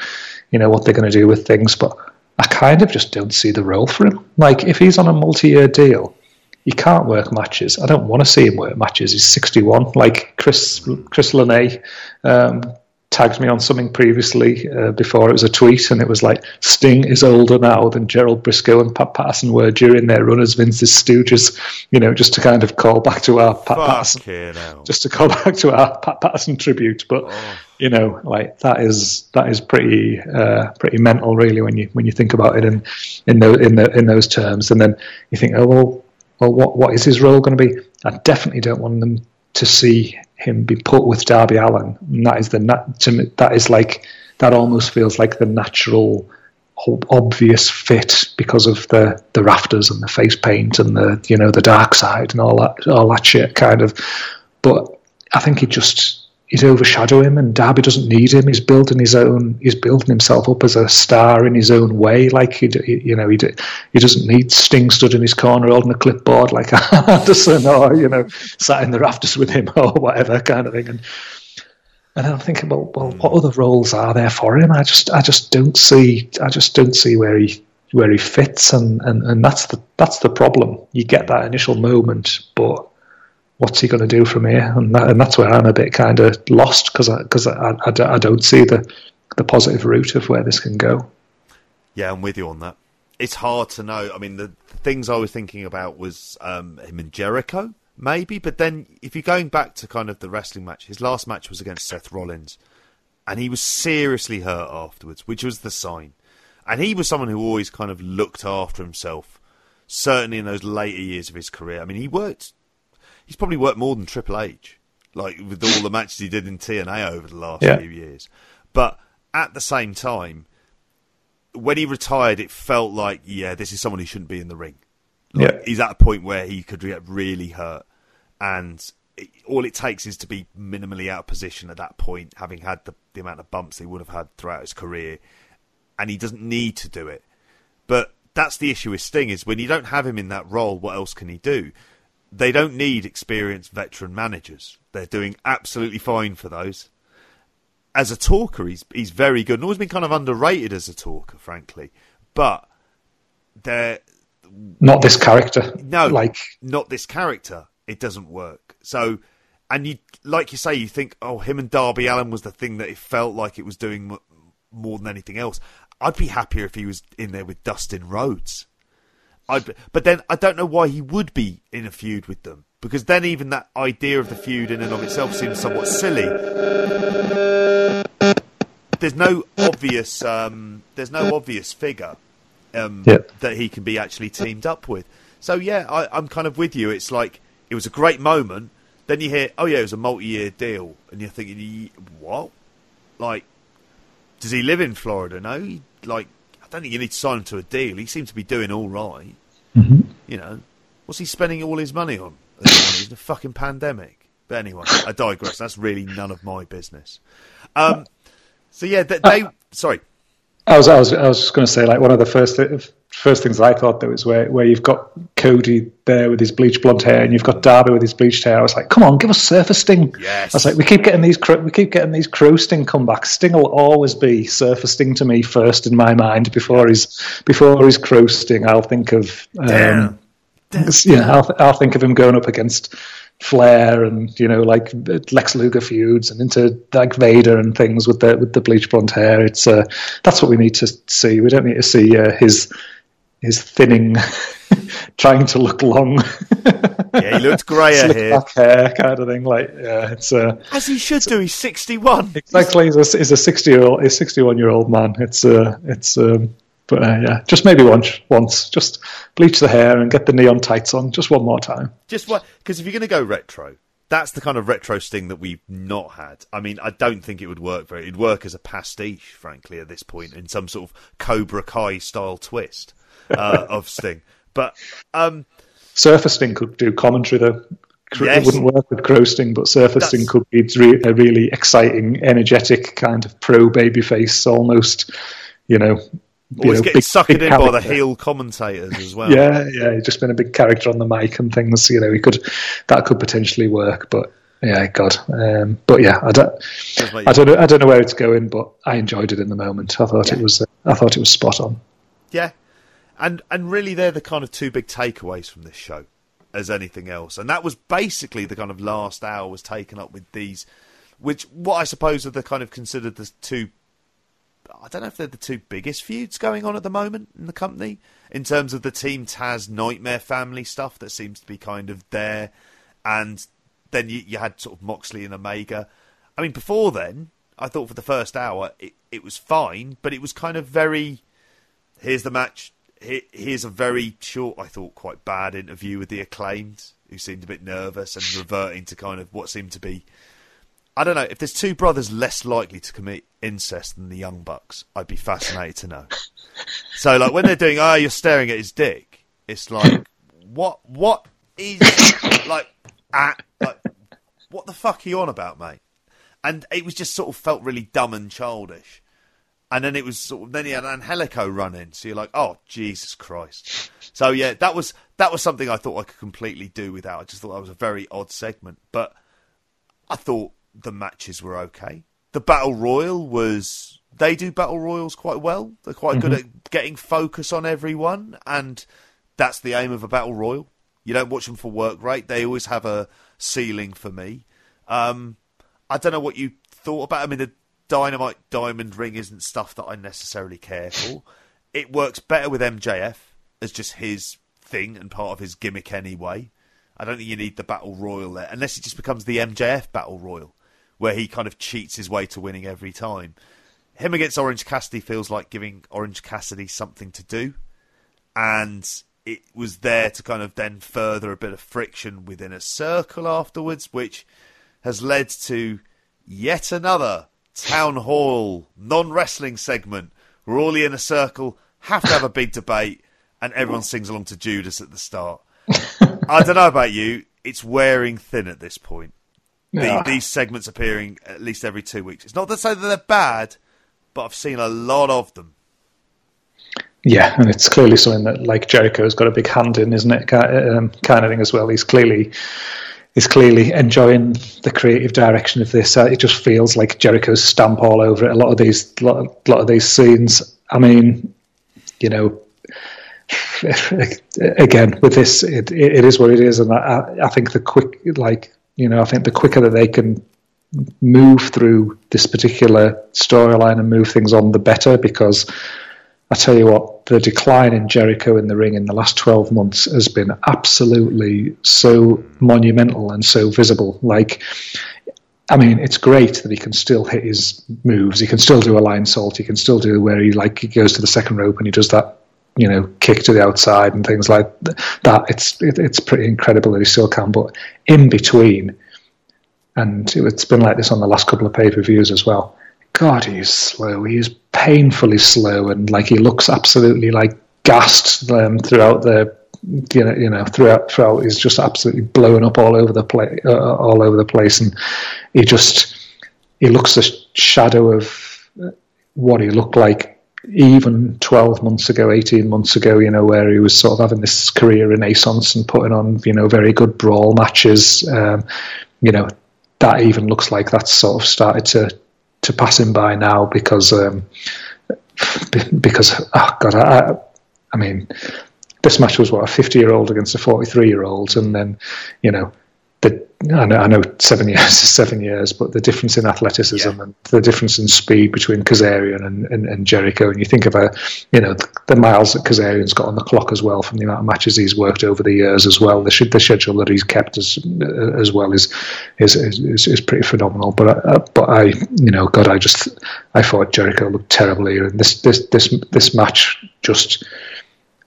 S2: you know, what they're going to do with things. But I kind of just don't see the role for him. Like, if he's on a multi year deal, he can't work matches. I don't want to see him work matches. He's 61. Like Chris Chris Lene um, tagged me on something previously uh, before it was a tweet, and it was like Sting is older now than Gerald Brisco and Pat Patterson were during their run as Vince's Stooges. You know, just to kind of call back to our Pat
S1: Fuck
S2: Patterson, just to call back to our Pat Patterson tribute. But
S1: Oh.
S2: you know, like that is that is pretty uh, pretty mental, really, when you when you think about it in in the, in the, in those terms. And then you think, oh well, well, what what is his role going to be? I definitely don't want them to see him be put with Darby Allin. And that is the to me, that is like that almost feels like the natural obvious fit because of the the rafters and the face paint and the you know the dark side and all that all that shit kind of but I think he just he'd overshadow him and Darby doesn't need him. He's building his own he's building himself up as a star in his own way. Like he, you know he, he doesn't need Sting stood in his corner holding a clipboard like Anderson or you know sat in the rafters with him or whatever kind of thing. And and I'm thinking, well, well, what hmm. other roles are there for him? I just, I just don't see, I just don't see where he, where he fits, and, and, and that's the, that's the problem. You get that initial moment, but what's he going to do from here? And, that, and that's where I'm a bit kind of lost because I, because I, I, I don't see the, the positive route of where this can go.
S1: Yeah, I'm with you on that. It's hard to know. I mean, the things I was thinking about was um, him and Jericho, maybe. But then, if you're going back to kind of the wrestling match, his last match was against Seth Rollins, and he was seriously hurt afterwards, which was the sign. And he was someone who always kind of looked after himself, certainly in those later years of his career. I mean, he worked. He's probably worked more than Triple H, like with all the matches he did in TNA over the last
S2: Yeah.
S1: few years. But at the same time, when he retired, it felt like, yeah, this is someone who shouldn't be in the ring. Like,
S2: Yeah.
S1: He's at a point where he could get really hurt, and it, all it takes is to be minimally out of position at that point, having had the, the amount of bumps he would have had throughout his career, and he doesn't need to do it. But that's the issue with Sting is when you don't have him in that role, what else can he do? They don't need experienced veteran managers. They're doing absolutely fine for those as a talker, he's he's very good and always been kind of underrated as a talker, frankly. But they're
S2: Not this character.
S1: no,
S2: like
S1: not this character. It doesn't work. So, and you like you say, you think, oh, him and Darby Allin was the thing that it felt like it was doing more than anything else. I'd be happier if he was in there with Dustin Rhodes. I'd, but then I don't know why he would be in a feud with them because then even that idea of the feud in and of itself seems somewhat silly. There's no obvious, um, there's no obvious figure um,
S2: Yeah.
S1: that he can be actually teamed up with. So yeah, I, I'm kind of with you. It's like it was a great moment. Then you hear, oh yeah, it was a multi-year deal, and you're thinking, what? Like, does he live in Florida? No, he, like don't think you need to sign him to a deal. He seems to be doing all right. You know, what's he spending all his money on? He's in a fucking pandemic. But anyway, I digress. That's really none of my business. Um, so yeah, th- they. Sorry.
S2: I was, I was, I was just going to say, like one of the first first things I thought there was where where you've got Cody there with his bleach blonde hair, and you've got Darby with his bleached hair. I was like, come on, give us Surfer Sting.
S1: Yes.
S2: I was like, we keep getting these cro- we keep getting these Crow Sting comebacks. Sting will always be Surfer Sting to me first in my mind before he's before he's Crow Sting. I'll think of um,
S1: Damn.
S2: yeah, I'll, I'll think of him going up against Flair and you know like Lex Luger feuds and into like Vader and things with the with the bleach blonde hair. It's uh, that's what we need to see. We don't need to see uh, his his thinning, trying to look long,
S1: Yeah, he looked grayer
S2: slick
S1: here,
S2: back hair kind of thing. Like yeah, it's uh,
S1: as he should do. He's 61.
S2: exactly he's a, he's a sixty year old, a sixty one year old man. It's uh, it's um, But uh, yeah, just maybe once, once, just bleach the hair and get the neon tights on, just one more time.
S1: Just what? Because if you're going to go retro, that's the kind of retro sting that we've not had. I mean, I don't think it would work very. It'd work as a pastiche, frankly, at this point, in some sort of Cobra Kai style twist uh, of Sting. But um,
S2: Surfer Sting could do commentary though.
S1: Yes.
S2: It wouldn't work with Crow Sting, but Surfer
S1: That's-
S2: Sting could be a really exciting, energetic kind of pro babyface, almost. You know,
S1: always
S2: know,
S1: getting
S2: big-
S1: suckered
S2: big
S1: in by the heel commentators as well.
S2: Yeah, yeah, just been a big character on the mic and things. You know, he could that could potentially work, but yeah, God. Um, but yeah, I don't, I don't know, I don't know where it's going, but I enjoyed it in the moment. I thought it was, uh, I thought it was spot on.
S1: Yeah, and and really, they're the kind of two big takeaways from this show, as anything else. And that was basically the kind of last hour was taken up with these, which what I suppose are the kind of considered the two. I don't know if they're the two biggest feuds going on at the moment in the company in terms of the Team Taz Nightmare family stuff that seems to be kind of there, and then you, you had sort of Moxley and Omega. I mean, before then, I thought for the first hour it, it was fine, but it was kind of very here's the match. Here- Here's a very short, I thought, quite bad interview with the acclaimed, who seemed a bit nervous and reverting to kind of what seemed to be. I don't know if there's two brothers less likely to commit incest than the Young Bucks. I'd be fascinated to know. So, like when they're doing, oh, you're staring at his dick. It's like, what? What is like? At, like, what the fuck are you on about, mate? And it was just sort of felt really dumb and childish. And then it was sort of then he had Angelico run in, so you're like, oh Jesus Christ! So yeah, that was that was something I thought I could completely do without. I just thought that was a very odd segment, but I thought the matches were okay. The battle royal was they do battle royals quite well. They're quite good at getting focus on everyone, and that's the aim of a battle royal. You don't watch them for work rate; they always have a ceiling for me. Um, I don't know what you thought about. I mean, the dynamite diamond ring isn't stuff that I necessarily care for. It works better with MJF as just his thing and part of his gimmick anyway. I don't think you need the battle royal there, unless it just becomes the MJF battle royal, where he kind of cheats his way to winning every time. Him against Orange Cassidy feels like giving Orange Cassidy something to do, and it was there to kind of then further a bit of friction within a circle afterwards, which has led to yet another town hall non wrestling segment We're all in a circle have to have a big debate and everyone sings along to Judas at the start. I don't know about you, it's wearing thin at this point. The,
S2: Yeah.
S1: These segments appearing at least every two weeks. It's not to say that they're bad, but I've seen a lot of them.
S2: Yeah, and it's clearly something that like Jericho's got a big hand in, isn't it? Um, kind of thing as well. He's clearly he's clearly enjoying the creative direction of this. Uh, it just feels like Jericho's stamp all over it. A lot of these, lot, lot of these scenes. I mean, you know, again with this, it, it is what it is, and I, I think the quick, like you know, I think the quicker that they can move through this particular storyline and move things on, the better. Because I tell you what, the decline in Jericho in the ring in the last 12 months has been absolutely so monumental and so visible. Like, I mean, it's great that he can still hit his moves. He can still do a Lionsault. He can still do where he like he goes to the second rope and he does that, you know, kick to the outside and things like that. It's it, it's pretty incredible that he still can. But in between, and it's been like this on the last couple of pay per views as well. God, he's slow. He's painfully slow, and like he looks absolutely like gassed um, throughout the, you know, you know, throughout throughout. He's just absolutely blown up all over the place, uh, all over the place, and he just he looks a shadow of what he looked like even 12 months ago 18 months ago you know where he was sort of having this career renaissance and putting on you know very good brawl matches um, you know that even looks like that's sort of started to to pass him by now because um, because oh god I, I mean this match was what a 50 year old against a 43 year old and then you know I know, I know seven years is seven years, but the difference in athleticism yeah. and the difference in speed between Kazarian and, and, and, Jericho, and you think of a, you know, the, the, miles that Kazarian's got on the clock as well from the amount of matches he's worked over the years as well. The, the schedule that he's kept as as well is is is, is pretty phenomenal. But uh, but I, you know, God, I just I thought Jericho looked terrible here, and this this this this match just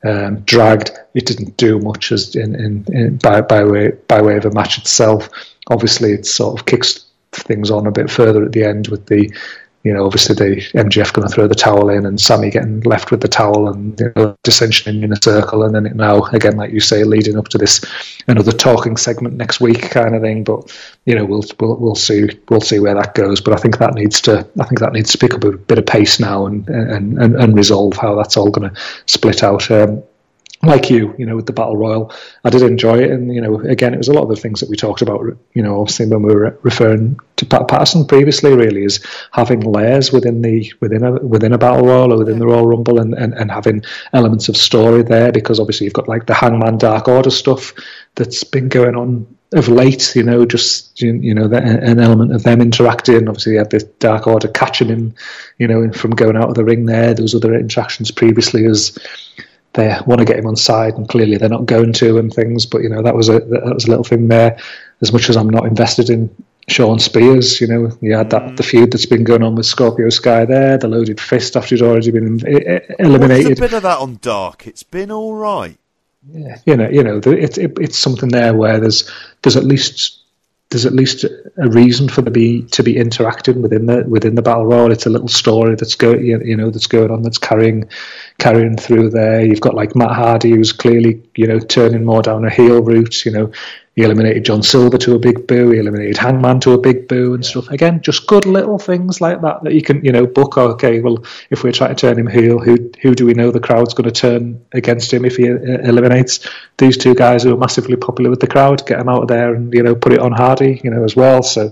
S2: um, dragged. It didn't do much as in, in, in, by, by way by way of a match itself. Obviously, it sort of kicks things on a bit further at the end with the you know, obviously the MJF going to throw the towel in and Sammy getting left with the towel and you know, dissension in a circle. And then it now, again, like you say, leading up to this another talking segment next week kind of thing. But, you know, we'll, we'll, we'll see, we'll see where that goes. But I think that needs to, I think that needs to pick up a bit of pace now and, and, and, and resolve how that's all going to split out. Um, like you, you know, with the battle royal, I did enjoy it, and you know, again, it was a lot of the things that we talked about. You know, obviously when we were referring to Pat Patterson previously, really is having layers within the within a within a battle royal or within the Royal Rumble, and, and, and having elements of story there. Because obviously you've got like the Hangman Dark Order stuff that's been going on of late. You know, just you know, the, an element of them interacting. Obviously, you had the Dark Order catching him, you know, from going out of the ring. There, there was other interactions previously as they want to get him on side, and clearly they're not going to, and things. But you know that was a that was a little thing there. As much as I'm not invested in Shawn Spears, you know, you had that mm. the feud that's been going on with Scorpio Sky there, the loaded fist after he'd already been eliminated.
S1: What's a bit of that on Dark. It's been all right.
S2: Yeah, you know, you know, it's it, it's something there where there's there's at least there's at least a reason for the be to be interacting within the within the battle royal. It's a little story that's going you know that's going on that's carrying carrying through there. You've got like Matt Hardy who's clearly you know turning more down a heel route. You know he eliminated John Silver to a big boo. He eliminated Hangman to a big boo and stuff. Again, just good little things like that that you can, you know, book. Okay, well, if we're trying to turn him heel, who who do we know the crowd's going to turn against him if he uh, eliminates these two guys who are massively popular with the crowd? Get them out of there and you know put it on Hardy, you know, as well. So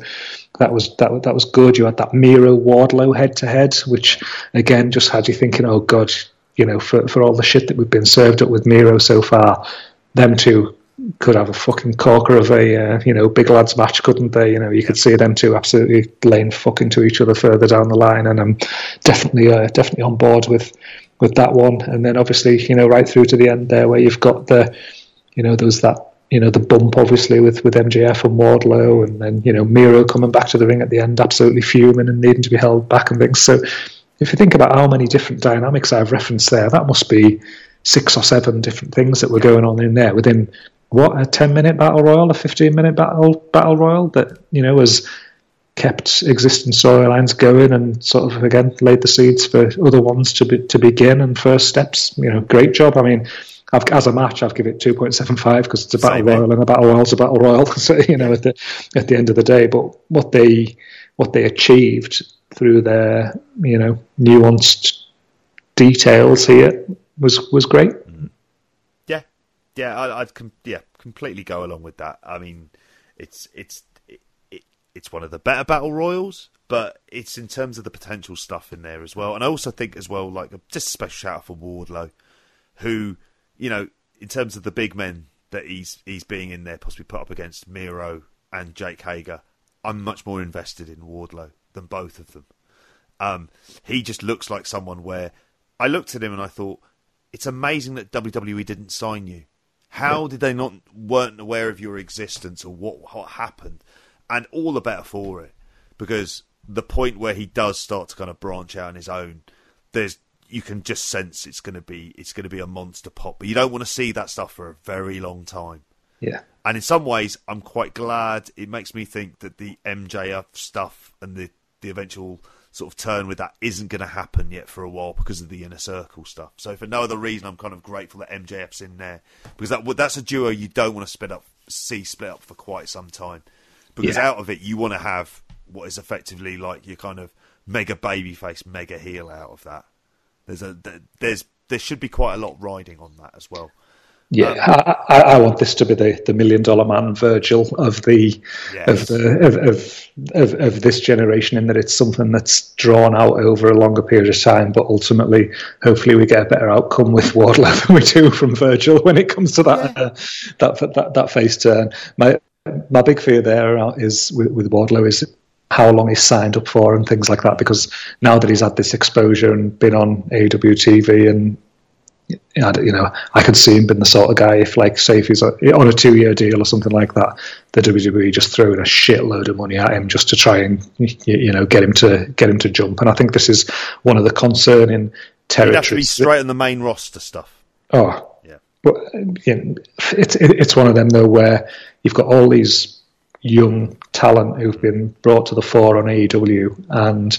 S2: that was that that was good. You had that Miro Wardlow head to head, which again just had you thinking, oh god, you know, for for all the shit that we've been served up with Miro so far, them two could have a fucking corker of a uh, you know big lads match, couldn't they? You know, you could see them two absolutely laying fucking to each other further down the line, and I'm definitely uh, definitely on board with with that one. And then obviously, you know, right through to the end there, where you've got the, you know, there was that you know the bump obviously with with MJF and Wardlow, and then you know Miro coming back to the ring at the end, absolutely fuming and needing to be held back and things. So if you think about how many different dynamics I've referenced there, that must be six or seven different things that were going on in there within what a ten minute battle royal, a fifteen minute battle battle royal that you know has kept existing storylines going and sort of again laid the seeds for other ones to be, to begin and first steps. You know, great job. I mean, I've, as a match, I've given it two point seven five because it's a battle Same royal and a battle royal's a battle royal. So you know, at the at the end of the day, but what they what they achieved through their you know nuanced details here was was great mm-hmm.
S1: yeah, yeah, I, would com- yeah completely go along with that. I mean, it's it's it, it, it's one of the better battle royals, but it's in terms of the potential stuff in there as well. And I also think as well, like just a special shout out for Wardlow, who you know, in terms of the big men that he's he's being in there, possibly put up against Miro and Jake Hager. I'm much more invested in Wardlow than both of them. Um, he just looks like someone where I looked at him and I thought, it's amazing that WWE didn't sign you how did they not weren't aware of your existence or what what happened? And all the better for it because the point where he does start to kind of branch out on his own, there's you can just sense it's going to be it's going to be a monster pop. But you don't want to see that stuff for a very long time.
S2: Yeah.
S1: And in some ways, I'm quite glad. It makes me think that the MJF stuff and the the eventual sort of turn with that isn't going to happen yet for a while because of the inner circle stuff. So for no other reason, I'm kind of grateful that MJF's in there because that that's a duo you don't want to split up, see split up for quite some time. Because yeah. out of it, you want to have what is effectively like your kind of mega babyface, mega heel out of that. There's a there's there should be quite a lot riding on that as well.
S2: Yeah, um, I, I, want this to be the, the million dollar man Virgil of the yes. of the of, of, of of this generation, in that it's something that's drawn out over a longer period of time. But ultimately, hopefully, we get a better outcome with Wardlow than we do from Virgil when it comes to that yeah. uh, that, that that face turn. My my big fear there is with, with Wardlow is how long he's signed up for and things like that. Because now that he's had this exposure and been on AEW TV and you know, I could see him being the sort of guy if, like, say, if he's on a two-year deal or something like that, the WWE just throwing a shitload of money at him just to try and you know get him to get him to jump. And I think this is one of the concerning territories. He'd have to
S1: be straight on the main roster stuff.
S2: Oh, yeah. But you know, it's it's one of them though where you've got all these young talent who've been brought to the fore on AEW, and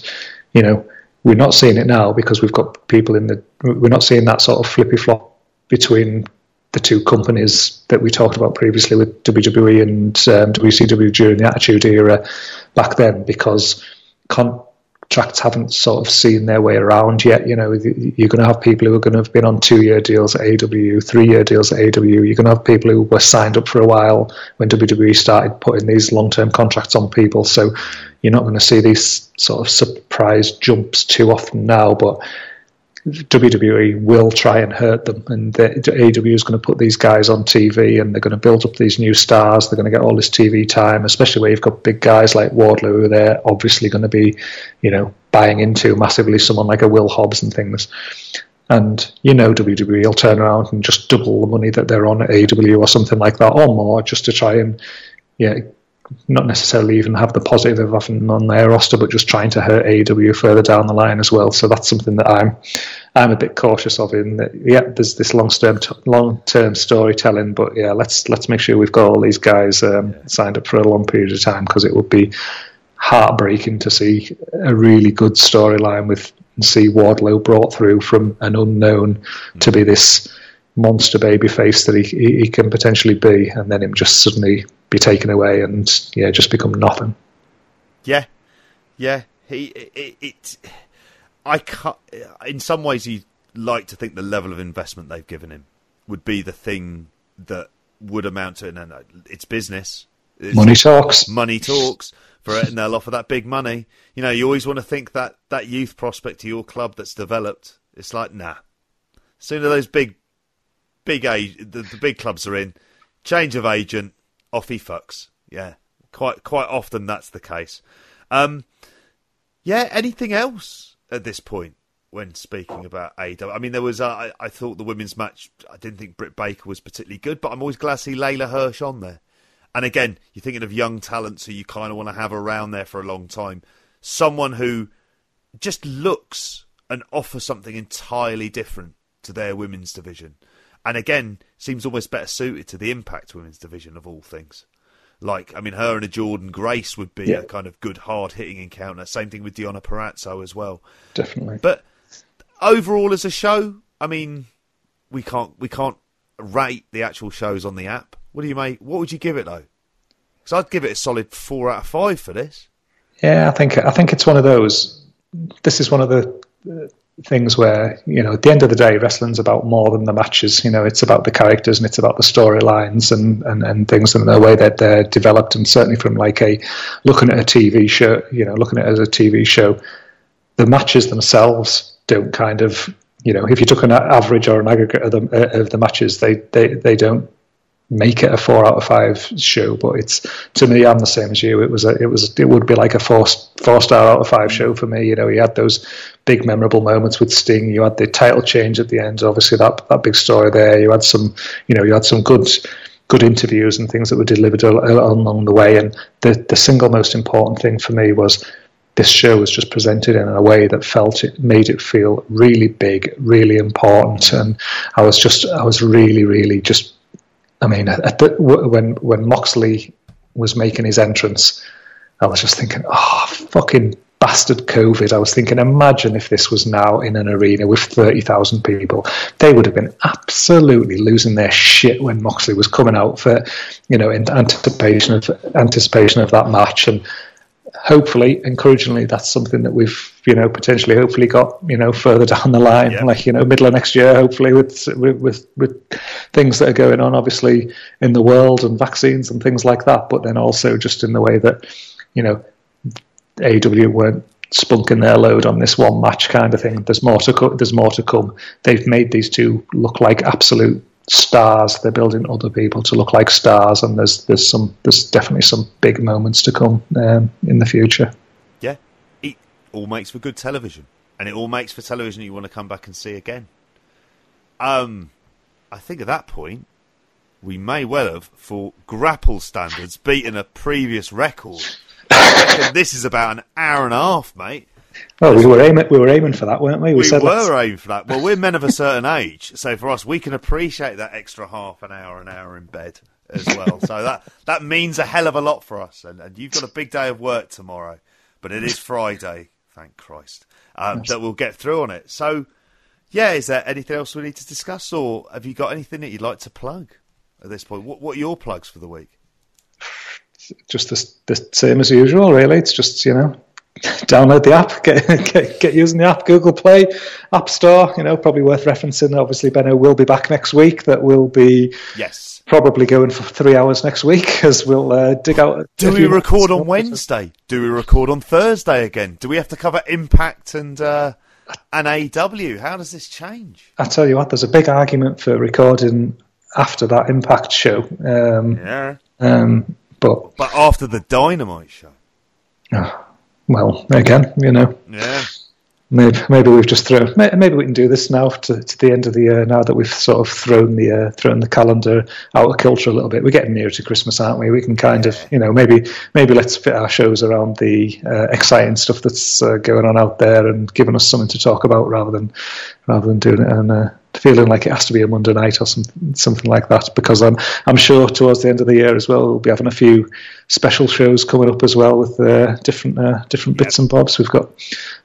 S2: you know we're not seeing it now because we've got people in the. We're not seeing that sort of flippy flop between the two companies that we talked about previously with WWE and um, WCW during the Attitude Era back then because con- contracts haven't sort of seen their way around yet. You know, you're going to have people who are going to have been on two-year deals at AW, three-year deals at AW. You're going to have people who were signed up for a while when WWE started putting these long-term contracts on people. So you're not going to see these sort of surprise jumps too often now, but WWE will try and hurt them, and AEW is going to put these guys on TV, and they're going to build up these new stars. They're going to get all this TV time, especially where you've got big guys like Wardlow, who they're obviously going to be, you know, buying into massively. Someone like a Will Hobbs and things, and you know WWE will turn around and just double the money that they're on at AEW or something like that, or more, just to try and yeah not necessarily even have the positive of having them on their roster, but just trying to hurt AEW further down the line as well. So that's something that I'm I'm a bit cautious of. In that, yeah, there's this long term long term storytelling, but yeah, let's let's make sure we've got all these guys um, signed up for a long period of time because it would be heartbreaking to see a really good storyline with see Wardlow brought through from an unknown mm-hmm. to be this monster baby face that he, he, he can potentially be, and then him just suddenly be taken away and yeah, just become nothing.
S1: Yeah, yeah. He it, it I can't. In some ways, you like to think the level of investment they've given him would be the thing that would amount to. No, no, it's business.
S2: It's money talks.
S1: Money talks for it, and they'll offer that big money. You know, you always want to think that that youth prospect to your club that's developed. It's like nah. Sooner those big, big age, the, the big clubs are in. Change of agent, off he fucks. Yeah, quite quite often that's the case. Um, yeah. Anything else at this point when speaking about AW? I mean, there was. Uh, I, I thought the women's match. I didn't think Britt Baker was particularly good, but I'm always glad to see Leyla Hirsch on there. And again, you're thinking of young talents who you kind of want to have around there for a long time. Someone who just looks and offers something entirely different to their women's division and again seems almost better suited to the Impact Women's division of all things. Like, I mean, her and a Jordynne Grace would be yeah. a kind of good, hard hitting encounter. Same thing with Deonna Purrazzo as well.
S2: Definitely.
S1: But overall, as a show, I mean, we can't we can't rate the actual shows on the app. What do you make? What would you give it though? Because I'd give it a solid four out of five for this.
S2: Yeah, I think I think it's one of those. This is one of the things where you know at the end of the day wrestling's about more than the matches. You know it's about the characters and it's about the storylines and, and and things and the way that they're developed. And certainly from like a looking at a tv show you know looking at it as a tv show the matches themselves don't kind of you know if you took an average or an aggregate of the, uh, of the matches they, they they don't make it a four out of five show, but it's to me, I'm the same as you. It was a, it was, it would be like a four four star out of five show for me. You know, you had those big memorable moments with Sting. You had the title change at the end. Obviously, that that big story there. You had some, you know, you had some good good interviews and things that were delivered along the way. And the the single most important thing for me was this show was just presented in a way that felt it made it feel really big, really important, and I was just I was really really just I mean, the, when when Moxley was making his entrance, I was just thinking, oh, fucking bastard COVID. I was thinking, imagine if this was now in an arena with 30,000 people. They would have been absolutely losing their shit when Moxley was coming out for, you know, in anticipation of anticipation of that match. And hopefully, encouragingly, that's something that we've you know potentially hopefully got you know further down the line, yeah. like you know middle of next year, hopefully with, with with things that are going on, obviously in the world and vaccines and things like that, but then also just in the way that you know AW weren't spunking their load on this one match kind of thing. There's more to co- there's more to come. They've made these two look like absolute stars. They're building other people to look like stars, and there's there's some there's definitely some big moments to come um, in the future.
S1: Yeah, it all makes for good television, and it all makes for television you want to come back and see again. Um, I think at that point we may well have, for Grappl standards, beaten a previous record. this is about an hour and a half, mate.
S2: Oh, we were aiming. We were aiming for that, weren't we?
S1: We, we were aiming for that. Well, we're men of a certain age, so for us, we can appreciate that extra half an hour, an hour in bed as well. so that that means a hell of a lot for us. And, and you've got a big day of work tomorrow, but it is Friday, thank Christ, um, that we'll get through on it. So, yeah, is there anything else we need to discuss, or have you got anything that you'd like to plug at this point? What, what are your plugs for the week?
S2: Just the, the same as usual, really. It's just you know download the app, get, get, get using the app, Google Play, App Store. You know, probably worth referencing. Obviously, Benno will be back next week. That will be
S1: yes,
S2: probably going for three hours next week as we'll uh, dig out.
S1: Do we record on Wednesday? Do we record on Thursday again? Do we have to cover Impact and uh, and AEW? How does this change?
S2: I tell you what, there's a big argument for recording after that Impact show. Um,
S1: yeah.
S2: Um, but
S1: but after the Dynamite show.
S2: Oh well, again, you know.
S1: Yeah.
S2: Maybe, maybe we've just thrown. Maybe we can do this now to, to the end of the year. Now that we've sort of thrown the uh, thrown the calendar out of culture a little bit, we're getting near to Christmas, aren't we? We can kind of, you know, maybe maybe let's fit our shows around the uh, exciting stuff that's uh, going on out there and giving us something to talk about rather than rather than doing it and uh, feeling like it has to be a Monday night or some, something like that. Because I'm I'm sure towards the end of the year as well, we'll be having a few special shows coming up as well with uh, different uh, different bits yep. and bobs. We've got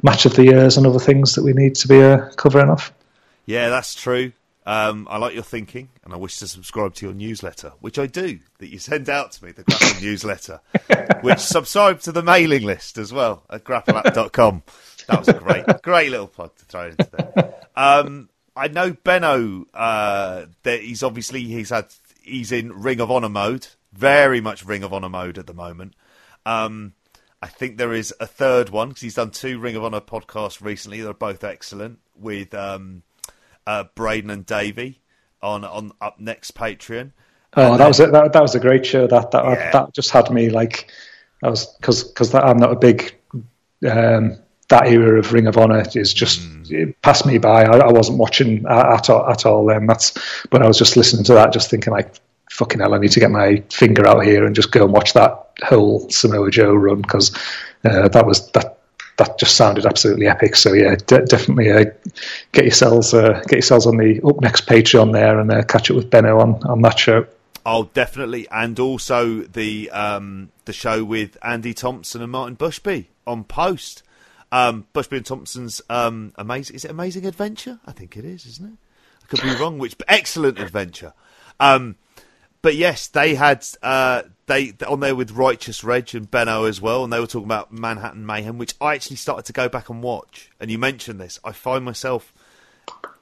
S2: match of the years and other things that we need to be uh, covering off.
S1: Yeah, that's true. Um, I like your thinking, and I wish to subscribe to your newsletter, which I do, that you send out to me, the Grappl newsletter, which subscribe to the mailing list as well at grappleapp.com. That was a great, great little plug to throw into there. Um, I know Benno. Uh, that he's obviously he's had he's in Ring of Honor mode, very much Ring of Honor mode at the moment. Um, I think there is a third one because he's done two Ring of Honor podcasts recently. They're both excellent with um, uh, Braden and Davey on on up next Patreon.
S2: Oh, and that then, was a, that, that was a great show. That that yeah. that just had me like I was because because I'm not a big um, that era of Ring of Honor is just mm. passed me by. I, I wasn't watching at, all, at all then. That's but I was just listening to that, just thinking like, fucking hell, I need to get my finger out here and just go and watch that whole Samoa Joe run because uh, that was that that just sounded absolutely epic. So yeah, de- definitely uh, get yourselves uh, get yourselves on the up next Patreon there and uh, catch up with Benno on on that show.
S1: Oh, definitely, and also the um, the show with Andy Thompson and Martin Bushby on Post. Um, Bushby and Thompson's um, amazing. Is it Amazing Adventure? I think it is, isn't it? I could be wrong. Which excellent adventure. Um, but yes, they had uh, they on there with Righteous Reg and Benno as well, and they were talking about Manhattan Mayhem, which I actually started to go back and watch. And you mentioned this, I find myself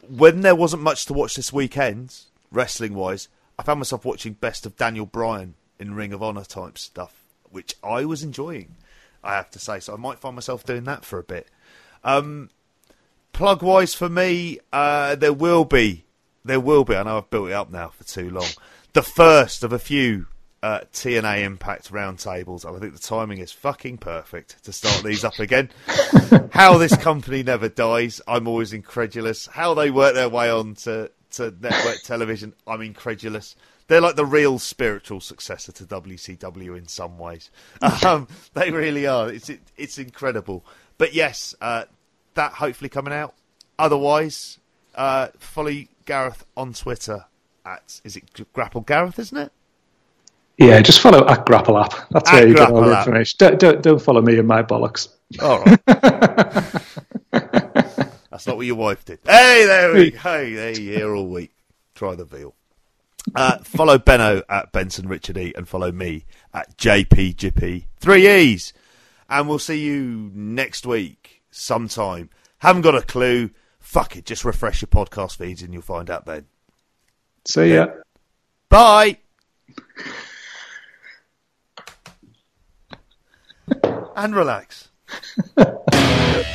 S1: when there wasn't much to watch this weekend, wrestling wise, I found myself watching best of Daniel Bryan in Ring of Honor type stuff, which I was enjoying. I have to say. So I might find myself doing that for a bit. Um, plug wise for me, uh, there will be, there will be. I know I've built it up now for too long. The first of a few uh, TNA Impact roundtables, and I think the timing is fucking perfect to start these up again. How this company never dies, I'm always incredulous. How they work their way on to, to network television, I'm incredulous. They're like the real spiritual successor to WCW in some ways. Um, they really are. It's it, it's incredible. But yes, uh, that hopefully coming out. Otherwise, uh, follow Gareth on Twitter at is it Grappl Gareth, isn't it?
S2: Yeah, just follow at Grappl App. That's at where you get all the information. Don't, don't, don't follow me and my bollocks.
S1: All right. That's not what your wife did. Hey, there we go. Hey, there you here all week. Try the veal. Uh, follow Benno at Benson Richard E and follow me at JPGP. Three E's. And we'll see you next week sometime. Haven't got a clue. Fuck it. Just refresh your podcast feeds and you'll find out then.
S2: See ya.
S1: Bye. and relax.